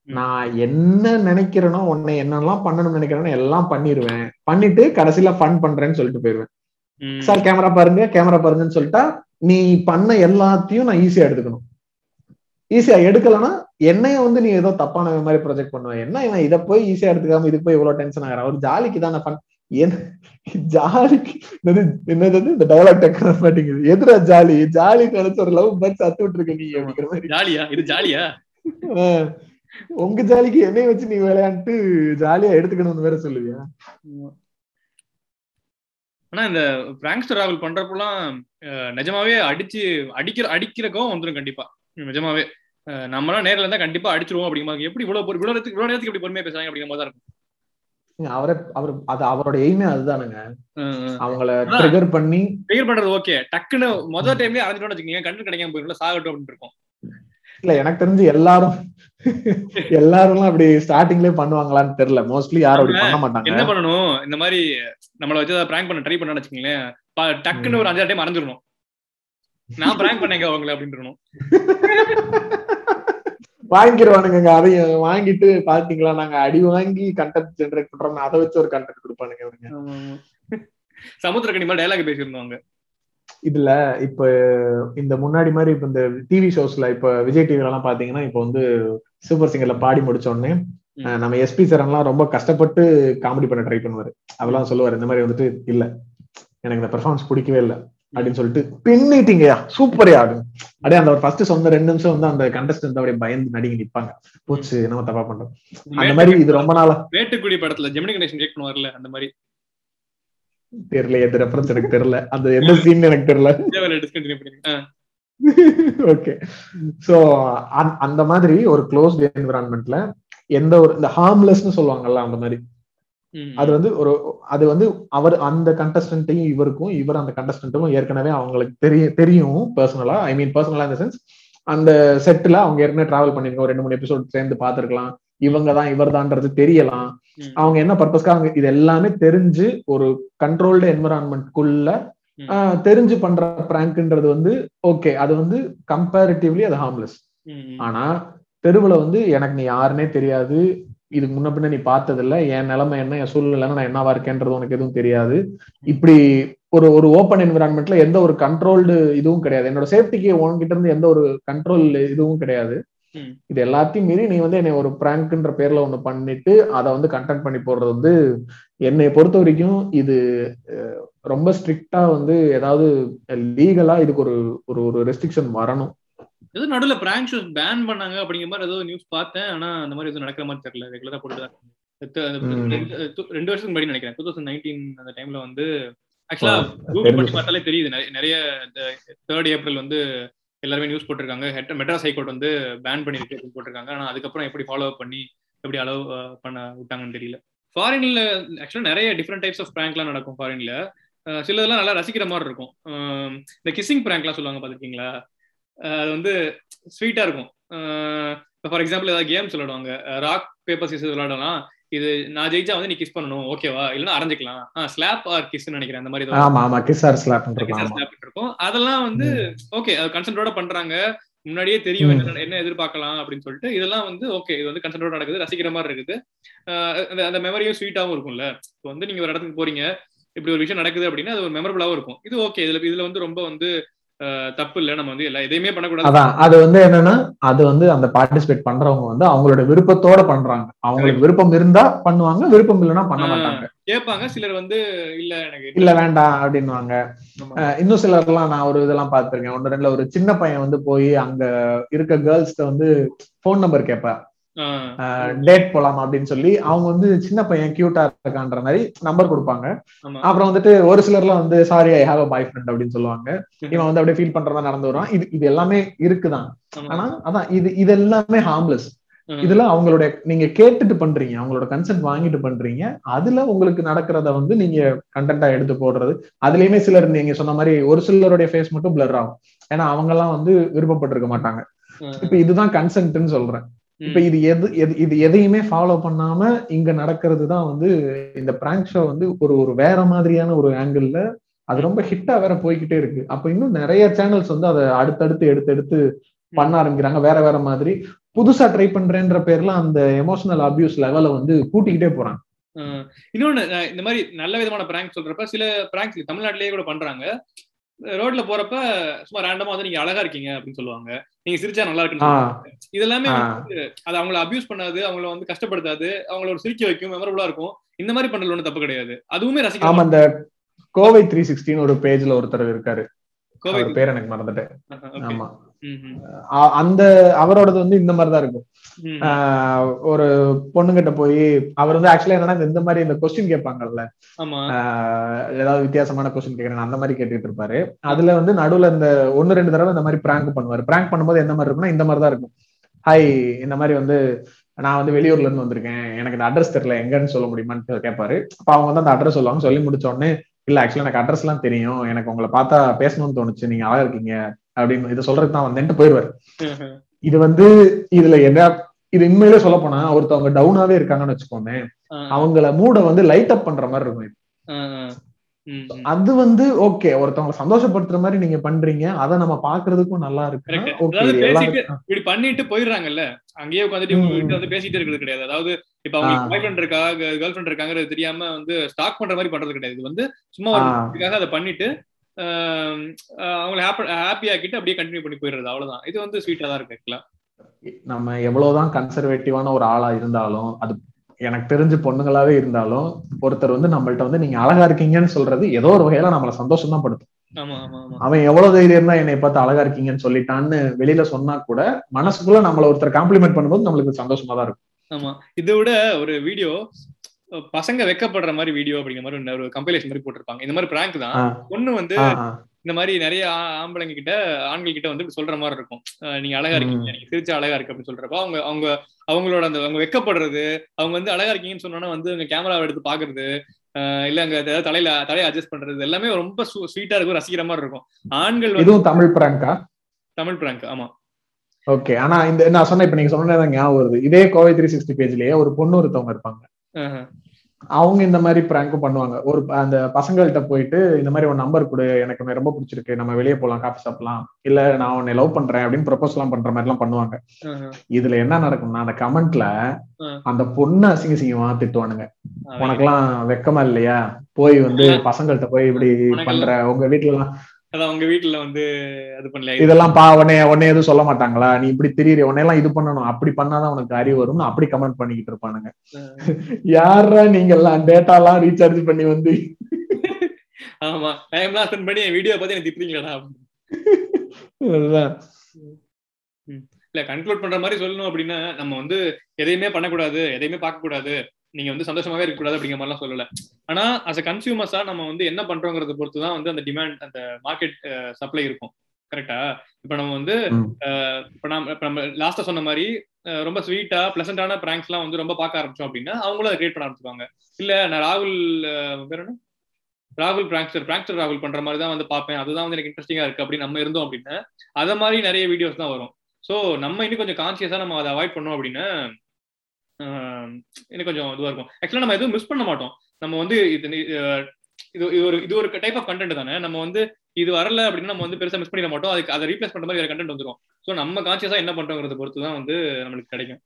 நான் என்ன நினைக்கிறேனோ உன்னை என்னெல்லாம் பண்ணணும்னு நினைக்கிறேனோ எல்லாம் பண்ணிடுவேன் பண்ணிட்டு கடைசியில ஃபன் பண்றேன்னு சொல்லிட்டு போயிருவேன். சார் கேமரா பாருங்க கேமரா பாருங்கன்னு சொல்லிட்டா நீ பண்ண எல்லாத்தையும் நான் ஈஸியா எடுத்துக்கணும். ஈஸியா எடுக்கலன்னா என்னைய வந்து நீ ஏதோ தப்பான மாதிரி ப்ரொஜெக்ட் பண்ணுவேன் என்ன இவன் இதை போய் ஈஸியா எடுத்துக்காம இதுக்கு போய் இவ்வளவு டென்ஷன் ஆகிறான் ஒரு ஜாலிக்கு தானே ஃபன் ஜாலிக்கு என்னது? இந்த டயலாக் டக்குற மாட்டேங்குது. எதுடா ஜாலி? ஜாலி நினைச்ச ஒரு லவ் பேர்ட்ஸ் அத்து விட்டுருக்க நீ அப்படிங்கிற மாதிரி. ஜாலியா? இது ஜாலியா. உங்க ஜாலிக்கு என்னைய வச்சு நீ விளையாண்டு ஜாலியா எடுத்துக்கணும்னு வேற சொல்லுவியா? ஆனா இந்த பிராங்க்ஸ்டர் டிராவல் பண்றப்பெல்லாம் நிஜமாவே அடிச்சு அடிக்கிற அடிக்கிறக்கும் வந்துடும் கண்டிப்பா. நிஜமாவே. நம்மளாம் நேர்ல இருந்தா கண்டிப்பா அடிச்சிருவோம் அப்படிங்கிற எப்படி இவ்வளவு இவ்வளவு நேரத்துக்கு இவ்வளவு நேரத்துக்கு எப்படி பொறுமையா பேசுறாங்க அப்படிங்கிற மாதிரி தான் இருக்கும். அவரை அவர் அது அவரோட எய்மே அதுதானுங்க. அவங்கள. ட்ரிகர் பண்ணி clear பண்றது ஓகே டக்குன்னு முதல் டைம்லயே அரைஞ்சிட்டோம்னு வச்சுக்கோங்க கண்டு கிடைக்காம போயிடும் சாகட்டும் அப்படின்னு இருக்கும். இல்ல எனக்கு தெரிஞ்சு எல்லாரும் எல்லாரும் அப்படி ஸ்டார்டிங்லயே பண்ணுவாங்களான்னு தெரியல. மோஸ்ட்லி யாரும் அப்படி பண்ண மாட்டாங்க. என்ன பண்ணணும்? இந்த மாதிரி நம்மள வச்சு பிராங்க் பண்ண ட்ரை பண்ண வச்சுக்கீங்களேன் டக்குன்னு ஒரு அஞ்சாறு டைம் அரைஞ்சிடணும் நான் பிராங்க் பண்ணேங்க அவங்கள அப்படின்றணும். வாங்கிடுவானுங்க அதையும் வாங்கிட்டு பாத்தீங்களா? நாங்க அடி வாங்கி கண்டென்ட் ஜென்ரேட் பண்றோம் அதை வச்சு ஒரு கண்டென்ட் கொடுப்பானுங்க இவனுங்க. சமுத்திரக்கணி மாதிரி டைலாக் பேசியிருந்தோம் இதுல இப்ப இந்த முன்னாடி மாதிரி இப்ப இந்த டிவி ஷோஸ்ல இப்ப விஜய் டிவில எல்லாம் பாத்தீங்கன்னா இப்ப வந்து சூப்பர் சிங்கர்ல பாடி முடிச்ச உடனே நம்ம எஸ்பி எல்லாம் ரொம்ப கஷ்டப்பட்டு காமெடி பண்ண ட்ரை பண்ணுவாரு. அதெல்லாம் சொல்லுவாரு. இந்த மாதிரி வந்துட்டு இல்ல. எனக்கு இந்த பெர்ஃபார்மன்ஸ் பிடிக்கவே இல்ல. அப்படின்னு சொல்லிட்டு பின்னிட்டீங்கயா சூப்பரே ஆகும் அப்படியே அந்த ஃபர்ஸ்ட் சொன்ன ரெண்டு நிமிஷம் வந்து அந்த கண்டஸ்டன்ட் அப்படியே பயந்து நடுங்கி நிப்பாங்க. போச்சு நம்ம தப்பா பண்றோம் அந்த மாதிரி இது ரொம்ப நாளா வேட்டுக்குடி படத்துல ஜெமினி கணேசன் ரியாக்ட் பண்ணுவார்ல அந்த மாதிரி. தெரியல எது ரெஃபரன்ஸ் எனக்கு தெரியல. அந்த எந்த சீன் எனக்கு தெரியல. ஓகே சோ அந்த மாதிரி ஒரு க்ளோஸ்ட் என்விரான்மெண்ட்ல எந்த ஒரு இந்த ஹார்ம்லெஸ்னு சொல்லுவாங்கல்ல அந்த மாதிரி. அது வந்து ஒரு அது வந்து அவர் அந்த கண்டஸ்டன்ட்டையும் இவருக்கும் இவர் அந்த கண்டஸ்டன்ட்டும் ஏற்கனவே அவங்களுக்கு தெரியும் தெரியும் பர்சனலா ஐ மீன் பர்சனலா இந்த சென்ஸ் அந்த செட்ல அவங்க ஏற்கனவே டிராவல் பண்ணிருக்கோம் ரெண்டு மூணு எபிசோட் சேர்ந்து பார்த்திருக்கலாம். இவங்க தான் இவர் தான்ன்றது தெரியலாம். அவங்க என்ன பர்பஸ்க்காக இது எல்லாமே தெரிஞ்சு ஒரு கண்ட்ரோல்டு என்விரான்மெண்ட்குள்ள. தெரிஞ்சு பண்ற பிராங்க்ன்றது வந்து ஓகே அது வந்து கம்பேரிட்டிவ்லி அது ஹார்ம்லெஸ் ஆனா தெருவுல வந்து எனக்கு நீ யாருன்னே தெரியாது. இதுக்கு முன்ன பின்ன நீ பார்த்தது இல்ல என் நிலைமை என்ன? என் சூழ்நிலை நான் என்னவா இருக்கேன்றது உனக்கு எதுவும் தெரியாது. இப்படி ஒரு ஒரு ஓப்பன் என்விரான்மெண்ட்ல எந்த ஒரு கண்ட்ரோல்டு இதுவும் கிடையாது. என்னோட சேஃப்டிக்கு உன்கிட்ட இருந்து எந்த ஒரு கண்ட்ரோல் இதுவும் கிடையாது. இது எல்லாத்தையும் மீறி நீ வந்து என்னை ஒரு பிராங்க்ன்ற பேர்ல ஒண்ணு பண்ணிட்டு அதை வந்து கண்டென்ட் பண்ணி போடுறது வந்து என்னை பொறுத்த வரைக்கும் இது ரொம்ப ஸ்ட்ரிக்டா வந்து ஏதாவது லீகலா இதுக்கு ஒரு ஒரு ரெஸ்ட்ரிக்ஷன் வரணும். ஏதோ நடுவில் பிராங்க் ஷோஸ் பேன் பண்ணாங்க அப்படிங்கிற மாதிரி ஏதோ நியூஸ் பார்த்தேன். ஆனா அந்த மாதிரி எதுவும் நடக்கிற மாதிரி தெரியல. ரெகுலரா போட்டு. ரெண்டு வருஷத்துக்கு முன்னாடி நினைக்கிறேன். டூ தௌசண்ட் நைன்டீன் அந்த டைம்ல வந்து ஆக்சுவலா. கூகுள் பண்ணி பார்த்தாலே தெரியுது. நிறைய- நிறைய தேர்ட் ஏப்ரல் வந்து எல்லாருமே நியூஸ் போட்டிருக்காங்க. ஹெட் மெட்ராஸ் ஹைகோர்ட் வந்து பேன் பண்ணிருக்கு போட்டிருக்காங்க. ஆனா அதுக்கப்புறம் எப்படி ஃபாலோ அப் பண்ணி எப்படி அலோவ் பண்ண விட்டாங்கன்னு தெரியல. ஃபாரின்ல ஆக்சுவலா நிறைய டிஃப்ரெண்ட் டைப்ஸ் ஆஃப் ப்ராங்க்லாம் நடக்கும் ஃபாரின்ல சிலதெல்லாம் நல்லா ரசிக்கிற மாதிரி இருக்கும். இந்த கிஸ்ஸிங் ப்ராங்க்லாம் சொல்லுவாங்க பார்த்துருக்கீங்களா? அது வந்து ஸ்வீட்டா இருக்கும். ஃபார் எக்ஸாம்பிள் ஏதாவது கேம்ஸ் விளையாடுவாங்க ராக் பேப்பர் சீசஸ் விளையாடலாம். இது நான் ஜெயிச்சா வந்து நீ கிஸ் பண்ணணும். ஓகேவா இல்லைன்னா அரைஞ்சிக்கலாம். ஸ்லாப் ஆர் கிஸ் நினைக்கிறேன். அந்த மாதிரி ஆமா ஆமா. கிசார் ஆமா ஸ்லாப் இருக்கும். அதெல்லாம் வந்து ஓகே அது கன்சென்டோட பண்றாங்க. முன்னாடியே தெரியும். என்ன என்ன எதிர்பார்க்கலாம் அப்படின்னு சொல்லிட்டு இதெல்லாம் வந்து ஓகே இது வந்து கன்சென்டோட நடக்குது ரசிக்கிற மாதிரி இருக்குது. அந்த- மெமரியும் ஸ்வீட்டாவும் இருக்கும்ல. இப்போ வந்து நீங்க ஒரு இடத்துக்கு போறீங்க. இப்படி ஒரு விஷயம் நடக்குது அப்படின்னா அது ஒரு மெமரபிளாவும் இருக்கும். இது ஓகே இதுல இதுல வந்து ரொம்ப வந்து தப்பு இல்லை. நம்ம வந்து எல்லா எதையுமே பண்ணக்கூடாது. அதான். அது வந்து என்னன்னா அது வந்து அந்த பார்ட்டிசிபேட் பண்றவங்க வந்து அவங்களோட விருப்பத்தோட பண்றாங்க. அவங்களுக்கு விருப்பம் இருந்தா பண்ணுவாங்க. விருப்பம் இல்லைன்னா பண்ண மாட்டாங்க. கேட்பாங்க. சிலர் வந்து இல்ல எனக்கு இல்ல வேண்டாம். அஹ் இன்னும் சிலர்லாம் நான் ஒரு இதெல்லாம் பார்த்திருக்கேன். ஒன்று ரெண்டுல ஒரு சின்ன பையன் வந்து போய் அங்க இருக்க கேர்ள்ஸ்ட வந்து ஃபோன் நம்பர் கேட்பேன் டேட் போலாம் அப்படின்னு சொல்லி அவங்க வந்து சின்ன பையன் கியூட்டா இருக்கான்ற மாதிரி நம்பர் கொடுப்பாங்க. அப்புறம் வந்துட்டு ஒரு சிலர்லாம் வந்து sorry I have a boy friend அப்படின்னு சொல்லுவாங்க. இவன் வந்து அப்படியே ஃபீல் பண்றதா நடந்து வருவான். இது இது எல்லாமே இருக்குதான். ஆனா அதான் இது இது எல்லாமே ஹார்ம்லெஸ் இதுல அவங்களுடைய நீங்க கேட்டுட்டு பண்றீங்க அவங்களோட கன்சென்ட் வாங்கிட்டு பண்றீங்க அதுல உங்களுக்கு நடக்கிறத வந்து நீங்க கண்டென்ட்டா எடுத்து போடுறது. அதுலயுமே சிலர் நீங்க சொன்ன மாதிரி ஒரு சிலருடைய ஃபேஸ் மட்டும் பிளர் ஆகும். ஏன்னா அவங்க எல்லாம் வந்து விருப்பப்பட்டிருக்க மாட்டாங்க. இப்ப இதுதான் கன்சென்ட்னு சொல்றேன். இப்ப இது எது எது- இது எதையுமே ஃபாலோ பண்ணாம இங்க நடக்கிறது தான் வந்து இந்த பிராங்க் ஷோ வந்து ஒரு ஒரு வேற மாதிரியான ஒரு ஆங்கிள் அது ரொம்ப ஹிட்டா வேற போய்கிட்டே இருக்கு. அப்ப இன்னும் நிறைய சேனல்ஸ் வந்து அதை அடுத்தடுத்து எடுத்து எடுத்து பண்ண ஆரம்பிக்கிறாங்க. வேற வேற மாதிரி. புதுசா ட்ரை பண்றேன்ற பேர்ல அந்த எமோஷனல் அபியூஸ் லெவலை வந்து கூட்டிக்கிட்டே போறாங்க. இன்னொன்னு இந்த மாதிரி நல்ல விதமான பிராங்க் சொல்றப்ப சில பிராங்க்ஸ் தமிழ்நாட்டிலேயே கூட பண்றாங்க. ரோட்ல போறப்ப சும்மா ரேண்டமா வந்து நீங்க அழகா இருக்கீங்க அப்படின்னு சொல்லுவாங்க. நீங்க சிரிச்சா நல்லா இருக்குன்னு. இதெல்லாமே ஆஹ் வந்து அது அவங்கள அபியூஸ் பண்ணாது அவங்கள வந்து கஷ்டப்படுத்தாது அவங்கள ஒரு சிரிக்க வைக்கும் மெமரபுளா இருக்கும். இந்த மாதிரி பண்றதுல ஒன்றும் தப்பு கிடையாது. அதுவுமே ஆமா ரசிக்கலாம் இந்த கோவை த்ரீ சிக்ஸ்டின்னு ஒரு பேஜ்ல ஒருத்தர் இருக்காரு. கோவை பேர் எனக்கு மறந்துட்டேன். ஆமா. அந்த அவரோடது வந்து இந்த மாதிரிதான் இருக்கும். ஒரு பொண்ணுகிட்ட போய் அவர் வந்து ஆக்சுவலா என்னன்னா இந்த- மாதிரி இந்த கொஸ்டின் கேட்பாங்கல்ல. ஏதாவது வித்தியாசமான கொஸ்டின் கேட்கறேன் அந்த மாதிரி கேட்டுட்டு இருப்பாரு. அதுல வந்து நடுவுல இந்த ஒன்னு ரெண்டு தடவை இந்த மாதிரி பிராங்க் பண்ணுவாரு. பிராங்க் பண்ணும்போது எந்த மாதிரி இருக்கும்னா இந்த மாதிரி தான் இருக்கும். ஹாய் இந்த மாதிரி வந்து நான் வந்து வெளியூர்ல இருந்து வந்திருக்கேன். எனக்கு இந்த அட்ரஸ் தெரியல எங்கன்னு சொல்ல முடியுமான்னு கேட்பாரு. அப்ப அவங்க வந்து அந்த அட்ரஸ் சொல்லுவாங்க சொல்லி முடிச்ச உடனே இல்ல ஆக்சுவலா எனக்கு அட்ரஸ் எல்லாம் தெரியும். எனக்கு உங்களை பார்த்தா பேசணும்னு தோணுச்சு. நீங்க அழகா இருக்கீங்க. அப்படின்னு இதை சொல்றதுக்கு தான் வந்தேன்ட்டு போயிடுவாரு. இது வந்து இதுல என்ன இது உண்மையிலே சொல்ல போனா ஒருத்தவங்க டவுனாவே இருக்காங்கன்னு வச்சுக்கோங்க ஆஹ் அவங்கள மூட வந்து லைட் அப் பண்ற மாதிரி இருக்கும் இது. அது வந்து ஓகே ஒருத்தவங்க சந்தோஷப்படுத்துற மாதிரி நீங்க பண்றீங்க அதை நம்ம பாக்குறதுக்கும் நல்லா இருக்கு. இப்படி பண்ணிட்டு போயிருறாங்கல்ல அங்கேயே உட்காந்துட்டு வந்து பேசிட்டு இருக்கிறது கிடையாது. அதாவது இப்ப அவங்களுக்கு ஆ. பாய் ஃப்ரெண்ட் இருக்கா கேர்ள் ஃப்ரெண்ட் இருக்காங்கிறது தெரியாம வந்து ஸ்டாக் பண்ற மாதிரி பண்றது கிடையாது. இது வந்து சும்மா அதை பண்ணிட்டு அவங்களை ஹாப்பி ஆக்கிட்டு அப்படியே கண்டினியூ பண்ணி போயிடுறது. அவ்வளவுதான். இது வந்து ஸ்வீட்டா தான் இருக்கு. நம்ம எவ்வளவுதான் கன்சர்வேட்டிவான ஒரு ஆளா இருந்தாலும் அது எனக்கு தெரிஞ்சு பொண்ணுங்களாவே இருந்தாலும் ஒருத்தர் வந்து நம்மள்ட்ட வந்து நீங்க அழகா இருக்கீங்கன்னு சொல்றது ஏதோ ஒரு வகையில நம்மள சந்தோஷம் தான் படுத்தும். ஆமா ஆமா ஆமா. அவன் எவ்வளவு தைரியம் தான் என்னை பார்த்து அழகா இருக்கீங்கன்னு சொல்லிட்டான்னு வெளியில சொன்னா கூட மனசுக்குள்ள நம்மள ஒருத்தர் காம்ப்ளிமெண்ட் பண்ணும்போது நம்மளுக்கு சந்தோஷமா தான் இருக்கும். ஆமா. இதை விட ஒரு வீடியோ பசங்க வெக்கப்படுற மாதிரி வீடியோ அப்படிங்கிற மாதிரி ஒரு கம்பைலேஷன் மாதிரி போட்டிருப்பாங்க. இந்த மாதிரி பிராங்க் தான். ஒண்ணு வந்து. இந்த மாதிரி நிறைய ஆம்பளைங்க கிட்ட ஆண்கள் கிட்ட வந்து சொல்ற மாதிரி இருக்கும். நீங்க அழகா இருக்கீங்க நீங்க சிரிச்சா அழகா இருக்கு அப்படின்னு சொல்றப்ப அவங்க அவங்க அவங்களோட அந்த அவங்க வெக்கப்படுறது அவங்க வந்து அழகா இருக்கீங்கன்னு சொன்னோன்னா வந்து அங்க கேமராவை எடுத்து பாக்குறது இல்ல அங்க ஏதாவது தலையில தலையை அட்ஜஸ்ட் பண்றது எல்லாமே ரொம்ப ஸ்வீட்டா இருக்கும் ரசிக்கிற மாதிரி இருக்கும். ஆண்கள் இதுவும் தமிழ் பிராங்கா தமிழ் பிராங்க் ஆமா. ஓகே. ஆனா இந்த நான் சொன்ன இப்ப நீங்க சொன்னதான் ஞாபகம் வருது. இதே கோவை த்ரீ சிக்ஸ்டி பேஜ்லயே ஒரு பொண்ணு ஒருத்தவங்க இருப்பாங்க. அவங்க இந்த மாதிரி பிராங்கும் பண்ணுவாங்க. ஒரு அந்த பசங்கள்கிட்ட போயிட்டு இந்த மாதிரி ஒரு நம்பர் கொடு எனக்கு ரொம்ப பிடிச்சிருக்கு நம்ம வெளியே போலாம் காஃபி சாப்பிடலாம். இல்ல நான் உன்னை லவ் பண்றேன் அப்படின்னு ப்ரொபோஸ் எல்லாம் பண்ற மாதிரி எல்லாம் பண்ணுவாங்க இதுல என்ன நடக்கும்னா அந்த கமெண்ட்ல. அந்த பொண்ணு அசிங்க அசிங்கமா திட்டுவானுங்க. ஆஹ் உனக்கெல்லாம் வெக்கமா இல்லையா? போய் வந்து பசங்கள்ட்ட போய் இப்படி பண்ற உங்க வீட்டுல எல்லாம் அதான் உங்க வீட்டுல வந்து அது பண்ணல இதெல்லாம் பா உடனே உடனே எதுவும் சொல்ல மாட்டாங்களா? நீ இப்படி திரியற உன்னையெல்லாம் இது பண்ணணும். அப்படி பண்ணாதான் உனக்கு அறிவு வரும்னு அப்படி கமெண்ட் பண்ணிக்கிட்டு இருப்பானுங்க. யாரா நீங்க எல்லாம் டேட்டா எல்லாம் ரீசார்ஜ் பண்ணி வந்து? ஆமா. டைம்லாம் ஸ்பெண்ட் பண்ணி வீடியோ பார்த்து எனக்கு அதுதான். இல்ல கன்க்ளூட் பண்ற மாதிரி சொல்லணும் அப்படின்னா நம்ம வந்து எதையுமே பண்ணக்கூடாது எதையுமே பார்க்க கூடாது நீங்க வந்து சந்தோஷமாவே இருக்க கூடாது அப்படிங்கிற மாதிரிலாம் சொல்லல. ஆனா அஸ் அ கன்சியூமர்ஸா நம்ம வந்து என்ன பண்றோங்கிறத பொறுத்து தான் வந்து அந்த டிமாண்ட் அந்த மார்க்கெட் சப்ளை இருக்கும். கரெக்டா இப்ப நம்ம வந்து இப்ப நம்ம இப்ப நம்ம லாஸ்டா சொன்ன மாதிரி ரொம்ப ஸ்வீட்டா பிளசண்டான பிராங்க்ஸ் எல்லாம் வந்து ரொம்ப பார்க்க ஆரம்பிச்சோம் அப்படின்னா அவங்களும் அதை கிரியேட் பண்ண ஆரம்பிச்சுவாங்க இல்ல நான் ராகுல் பேர் என்ன? ராகுல் பிராங்க்ஸ்டர் பிராங்க்ஸ்டர் ராகுல் பண்ற மாதிரி தான் வந்து பார்ப்பேன். அதுதான் வந்து எனக்கு இன்ட்ரெஸ்டிங்கா இருக்கு அப்படின்னு நம்ம இருந்தோம் அப்படின்னா அத மாதிரி நிறைய வீடியோஸ் தான் வரும். ஸோ நம்ம இன்னும் கொஞ்சம் கான்சியஸா நம்ம அதை அவாய்ட் பண்ணோம் அப்படின்னா இன்னும் கொஞ்சம் இதுவா இருக்கும். ஆக்சுவலா நம்ம எதுவும் மிஸ் பண்ண மாட்டோம். நம்ம வந்து இது இது இது ஒரு இது ஒரு டைப் ஆஃப் கண்டென்ட் தானே. நம்ம வந்து இது வரல அப்படின்னா நம்ம வந்து பெருசா மிஸ் பண்ணிட மாட்டோம். அதுக்கு அதை ரீப்ளேஸ் பண்ற மாதிரி வேற கண்டென்ட் வந்துரும். ஸோ நம்ம கான்சியஸா என்ன பண்றோங்கிறத பொறுத்து தான் வந்து நம்மளுக்கு கிடைக்கும்.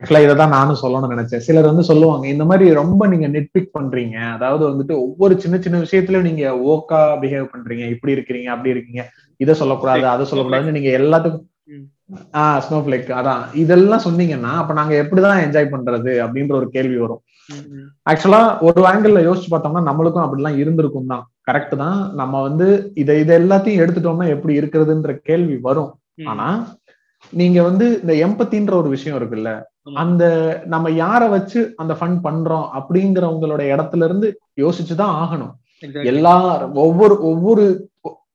ஆக்சுவலா இதை தான் நானும் சொல்லணும்னு நினைச்சேன். சிலர் வந்து சொல்லுவாங்க இந்த மாதிரி ரொம்ப நீங்க நெட்பிக் பண்றீங்க. அதாவது வந்துட்டு ஒவ்வொரு சின்ன சின்ன விஷயத்துலயும் நீங்க ஓக்கா பிஹேவ் பண்றீங்க. இப்படி இருக்கிறீங்க அப்படி இருக்கீங்க. இதை சொல்லக்கூடாது அதை சொல்லக்கூடாதுன்னு நீங்க எல்லாத்துக்கும் ஆஹ் ஸ்னோஃபிளேக் அதான். இதெல்லாம் சொன்னீங்கன்னா அப்ப நாங்க எப்படிதான் என்ஜாய் பண்றது அப்படின்ற ஒரு கேள்வி வரும். ஆக்சுவலா ஒரு ஆங்கிள் யோசிச்சு பார்த்தோம்னா நம்மளுக்கும் அப்படிலாம் இருந்திருக்கும் தான். கரெக்ட் தான். நம்ம வந்து இதை இதை எல்லாத்தையும் எடுத்துட்டோம்னா எப்படி இருக்கிறதுன்ற கேள்வி வரும். ஆனா நீங்க வந்து இந்த எம்பத்தின்ற ஒரு விஷயம் இருக்குல்ல. அந்த நம்ம யார வச்சு அந்த ஃபன் பண்றோம் அப்படிங்கிறவங்களோட இடத்துல இருந்து யோசிச்சுதான் ஆகணும். எல்லா ஒவ்வொரு ஒவ்வொரு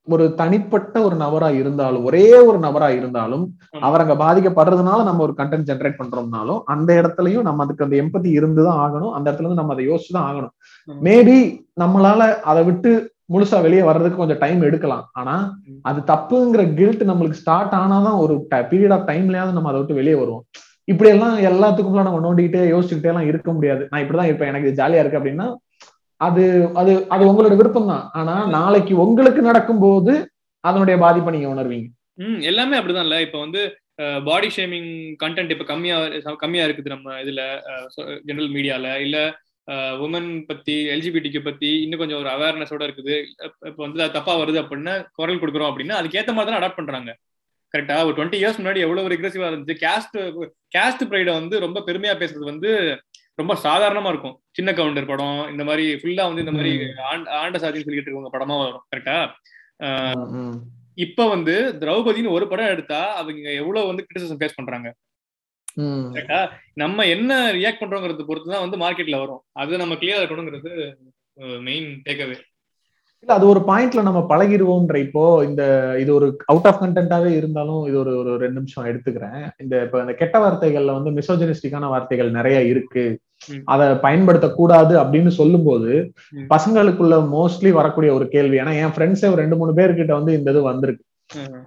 ஒரு தனிப்பட்ட ஒரு நபரா இருந்தாலும் ஒரே ஒரு நபரா இருந்தாலும். அவர் அங்க பாதிக்கப்படுறதுனால நம்ம ஒரு கண்டென்ட் ஜென்ரேட் பண்றோம்னாலும் அந்த இடத்துலயும் நம்ம அதுக்கு அந்த எம்பத்தி இருந்துதான் ஆகணும் அந்த இடத்துல இருந்து நம்ம அதை யோசிச்சுதான் ஆகணும். மேபி நம்மளால அதை விட்டு முழுசா வெளியே வர்றதுக்கு கொஞ்சம் டைம் எடுக்கலாம் ஆனா. அது தப்புங்கிற கில்ட் நம்மளுக்கு ஸ்டார்ட் ஆனாதான் ஒரு பீரியட் ஆஃப் டைம்லயாவது நம்ம அதை விட்டு வெளியே வருவோம் இப்படி எல்லாம் எல்லாத்துக்கும் நம்ம நோண்டிக்கிட்டே யோசிச்சுக்கிட்டே எல்லாம் இருக்க முடியாது நான் இப்படிதான் இருப்பேன் எனக்கு ஜாலியா இருக்கு அப்படின்னா அது அது அது உங்களோட விருப்பம் தான் ஆனா நாளைக்கு உங்களுக்கு நடக்கும்போது அதனுடைய பாதிப்பை நீங்க உணர்வீங்க. ம் எல்லாமே அப்படிதான்ல. இப்ப வந்து பாடி ஷேமிங் கண்டென்ட் இப்ப கம்மியா கம்மியா இருக்குது நம்ம இதுல ஜெனரல் மீடியால இல்ல உமன் பத்தி எல்ஜிபிடிக்கு பத்தி இன்னும் கொஞ்சம் ஒரு அவேர்னஸோட இருக்குது. இப்ப- வந்து அது தப்பா வருது அப்படின்னா குரல் கொடுக்குறோம் அப்படின்னா அதுக்கேத்த மாதிரி தான் அடாப்ட் பண்றாங்க. கரெக்டா ஒரு டுவெண்ட்டி இயர்ஸ் முன்னாடி எவ்வளவு ரிக்ரெசிவா இருந்துச்சு. கேஸ்ட் கேஸ்ட் ப்ரைட வந்து ரொம்ப பெருமையா பேசுறது வந்து ரொம்ப சாதாரணமா இருக்கும். சின்ன கவுண்டர் படம் இந்த மாதிரி ஃபுல்லா வந்து இந்த மாதிரி ஆண்ட- சாதின்னு சொல்லிட்டு இருக்கவங்க படமா வரும் கரெக்டா. இப்ப வந்து திரௌபதின்னு ஒரு படம் எடுத்தா அவங்க எவ்வளவு வந்து கிரிட்டிசிசம் ஃபேஸ் பண்றாங்க. கரெக்டா நம்ம என்ன ரியாக்ட் பண்றோங்கிறத பொறுத்து தான் வந்து மார்க்கெட்ல வரும். அது நம்ம கிளியரா இருக்கணுங்கிறது மெயின் டேக்அவே இல்ல அது ஒரு பாயிண்ட்ல நம்ம பழகிடுவோம்ன்ற இப்போ இந்த இது ஒரு அவுட் ஆஃப் கண்டென்ட்டாவே இருந்தாலும் இது ஒரு ஒரு ரெண்டு நிமிஷம் எடுத்துக்கிறேன். இந்த இப்ப இந்த கெட்ட வார்த்தைகள்ல வந்து மிசோஜனிஸ்டிக்கான வார்த்தைகள் நிறைய இருக்கு. அதை பயன்படுத்தக்கூடாது அப்படின்னு சொல்லும்போது ம். பசங்களுக்குள்ள மோஸ்ட்லி வரக்கூடிய ஒரு கேள்வி. ஏன்னா என் ஃப்ரெண்ட்ஸே ரெண்டு மூணு பேர்கிட்ட வந்து இந்த இது வந்திருக்கு.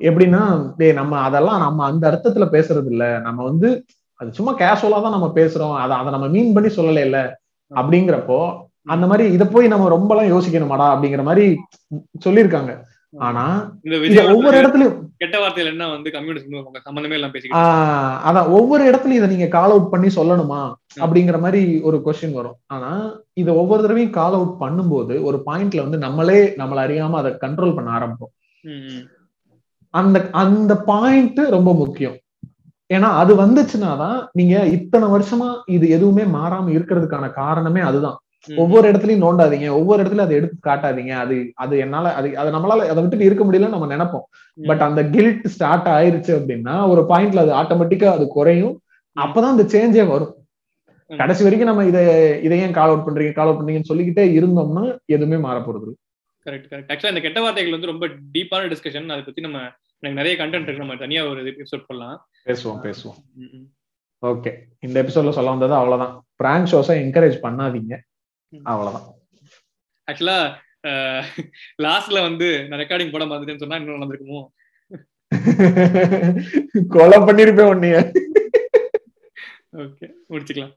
எப்படின்னா டேய் நம்ம அதெல்லாம் நம்ம அந்த அர்த்தத்துல பேசுறது இல்ல. நம்ம வந்து அது சும்மா கேஷுவலா தான் நம்ம பேசுறோம். அதை அதை நம்ம மீன் பண்ணி சொல்லல இல்ல அப்படிங்கிறப்போ அந்த மாதிரி இத போய் நம்ம ரொம்ப எல்லாம் யோசிக்கணுமாடா அப்படிங்கிற மாதிரி சொல்லியிருக்காங்க. ஆனா ஒவ்வொரு இடத்துலயும் கெட்ட வார்த்தையில என்ன வந்து கம்யூனிஸ்ட் சம்பந்தமே எல்லாம் பேசிக்கிட்டு அதான் ஒவ்வொரு இடத்துலயும் இதை நீங்க கால் அவுட் பண்ணி சொல்லணுமா அப்படிங்கிற மாதிரி ஒரு கொஸ்டின் வரும். ஆனா இதை ஒவ்வொரு தடவையும் கால் அவுட் பண்ணும்போது ஒரு பாயிண்ட்ல வந்து நம்மளே நம்மள அறியாம அதை கண்ட்ரோல் பண்ண ஆரம்பிப்போம். அந்த அந்த பாயிண்ட் ரொம்ப முக்கியம். ஏன்னா அது வந்துச்சுன்னா தான் நீங்க இத்தனை வருஷமா இது எதுவுமே மாறாம இருக்கிறதுக்கான காரணமே அதுதான். ஒவ்வொரு இடத்துலயும் நோண்டாதீங்க. ஒவ்வொரு இடத்துல அதை எடுத்து காட்டாதீங்க. அது அது என்னால அது அதை நம்மளால அதை விட்டுட்டு இருக்க முடியல நம்ம நினைப்போம். பட் அந்த கில்ட் ஸ்டார்ட் ஆயிருச்சு அப்படின்னா ஒரு பாயிண்ட்ல அது ஆட்டோமேட்டிக்கா அது குறையும். அப்பதான் அந்த சேஞ்சே வரும். கடைசி வரைக்கும் நம்ம இதை இதை ஏன் கால் அவுட் பண்றீங்க கால் அவுட் பண்றீங்கன்னு சொல்லிக்கிட்டே இருந்தோம்னா எதுவுமே மாற போறது கரெக்ட் கரெக்ட் ஆக்சுவலா இந்த கெட்ட வார்த்தைகள் வந்து ரொம்ப டீப்பான டிஸ்கஷன் அதை பத்தி நம்ம எனக்கு நிறைய கண்டென்ட் இருக்கு. நம்ம தனியா ஒரு எபிசோட் பண்ணலாம் பேசுவோம் பேசுவோம். ஓகே இந்த எபிசோட்ல சொல்ல வந்தது அவ்வளவுதான். பிராங்க் ஷோஸை என்கரேஜ் பண்ணாதீங்க. அவ்வளவுதான். ஆக்சுவலா லாஸ்ட்ல வந்து நான் ரெக்கார்டிங் போட மறந்துட்டேன்னு சொன்னா இன்னும் நடந்திருக்குமோ? கொலை பண்ணிருப்பேன் உன்னைய. ஓகே முடிச்சுக்கலாம்.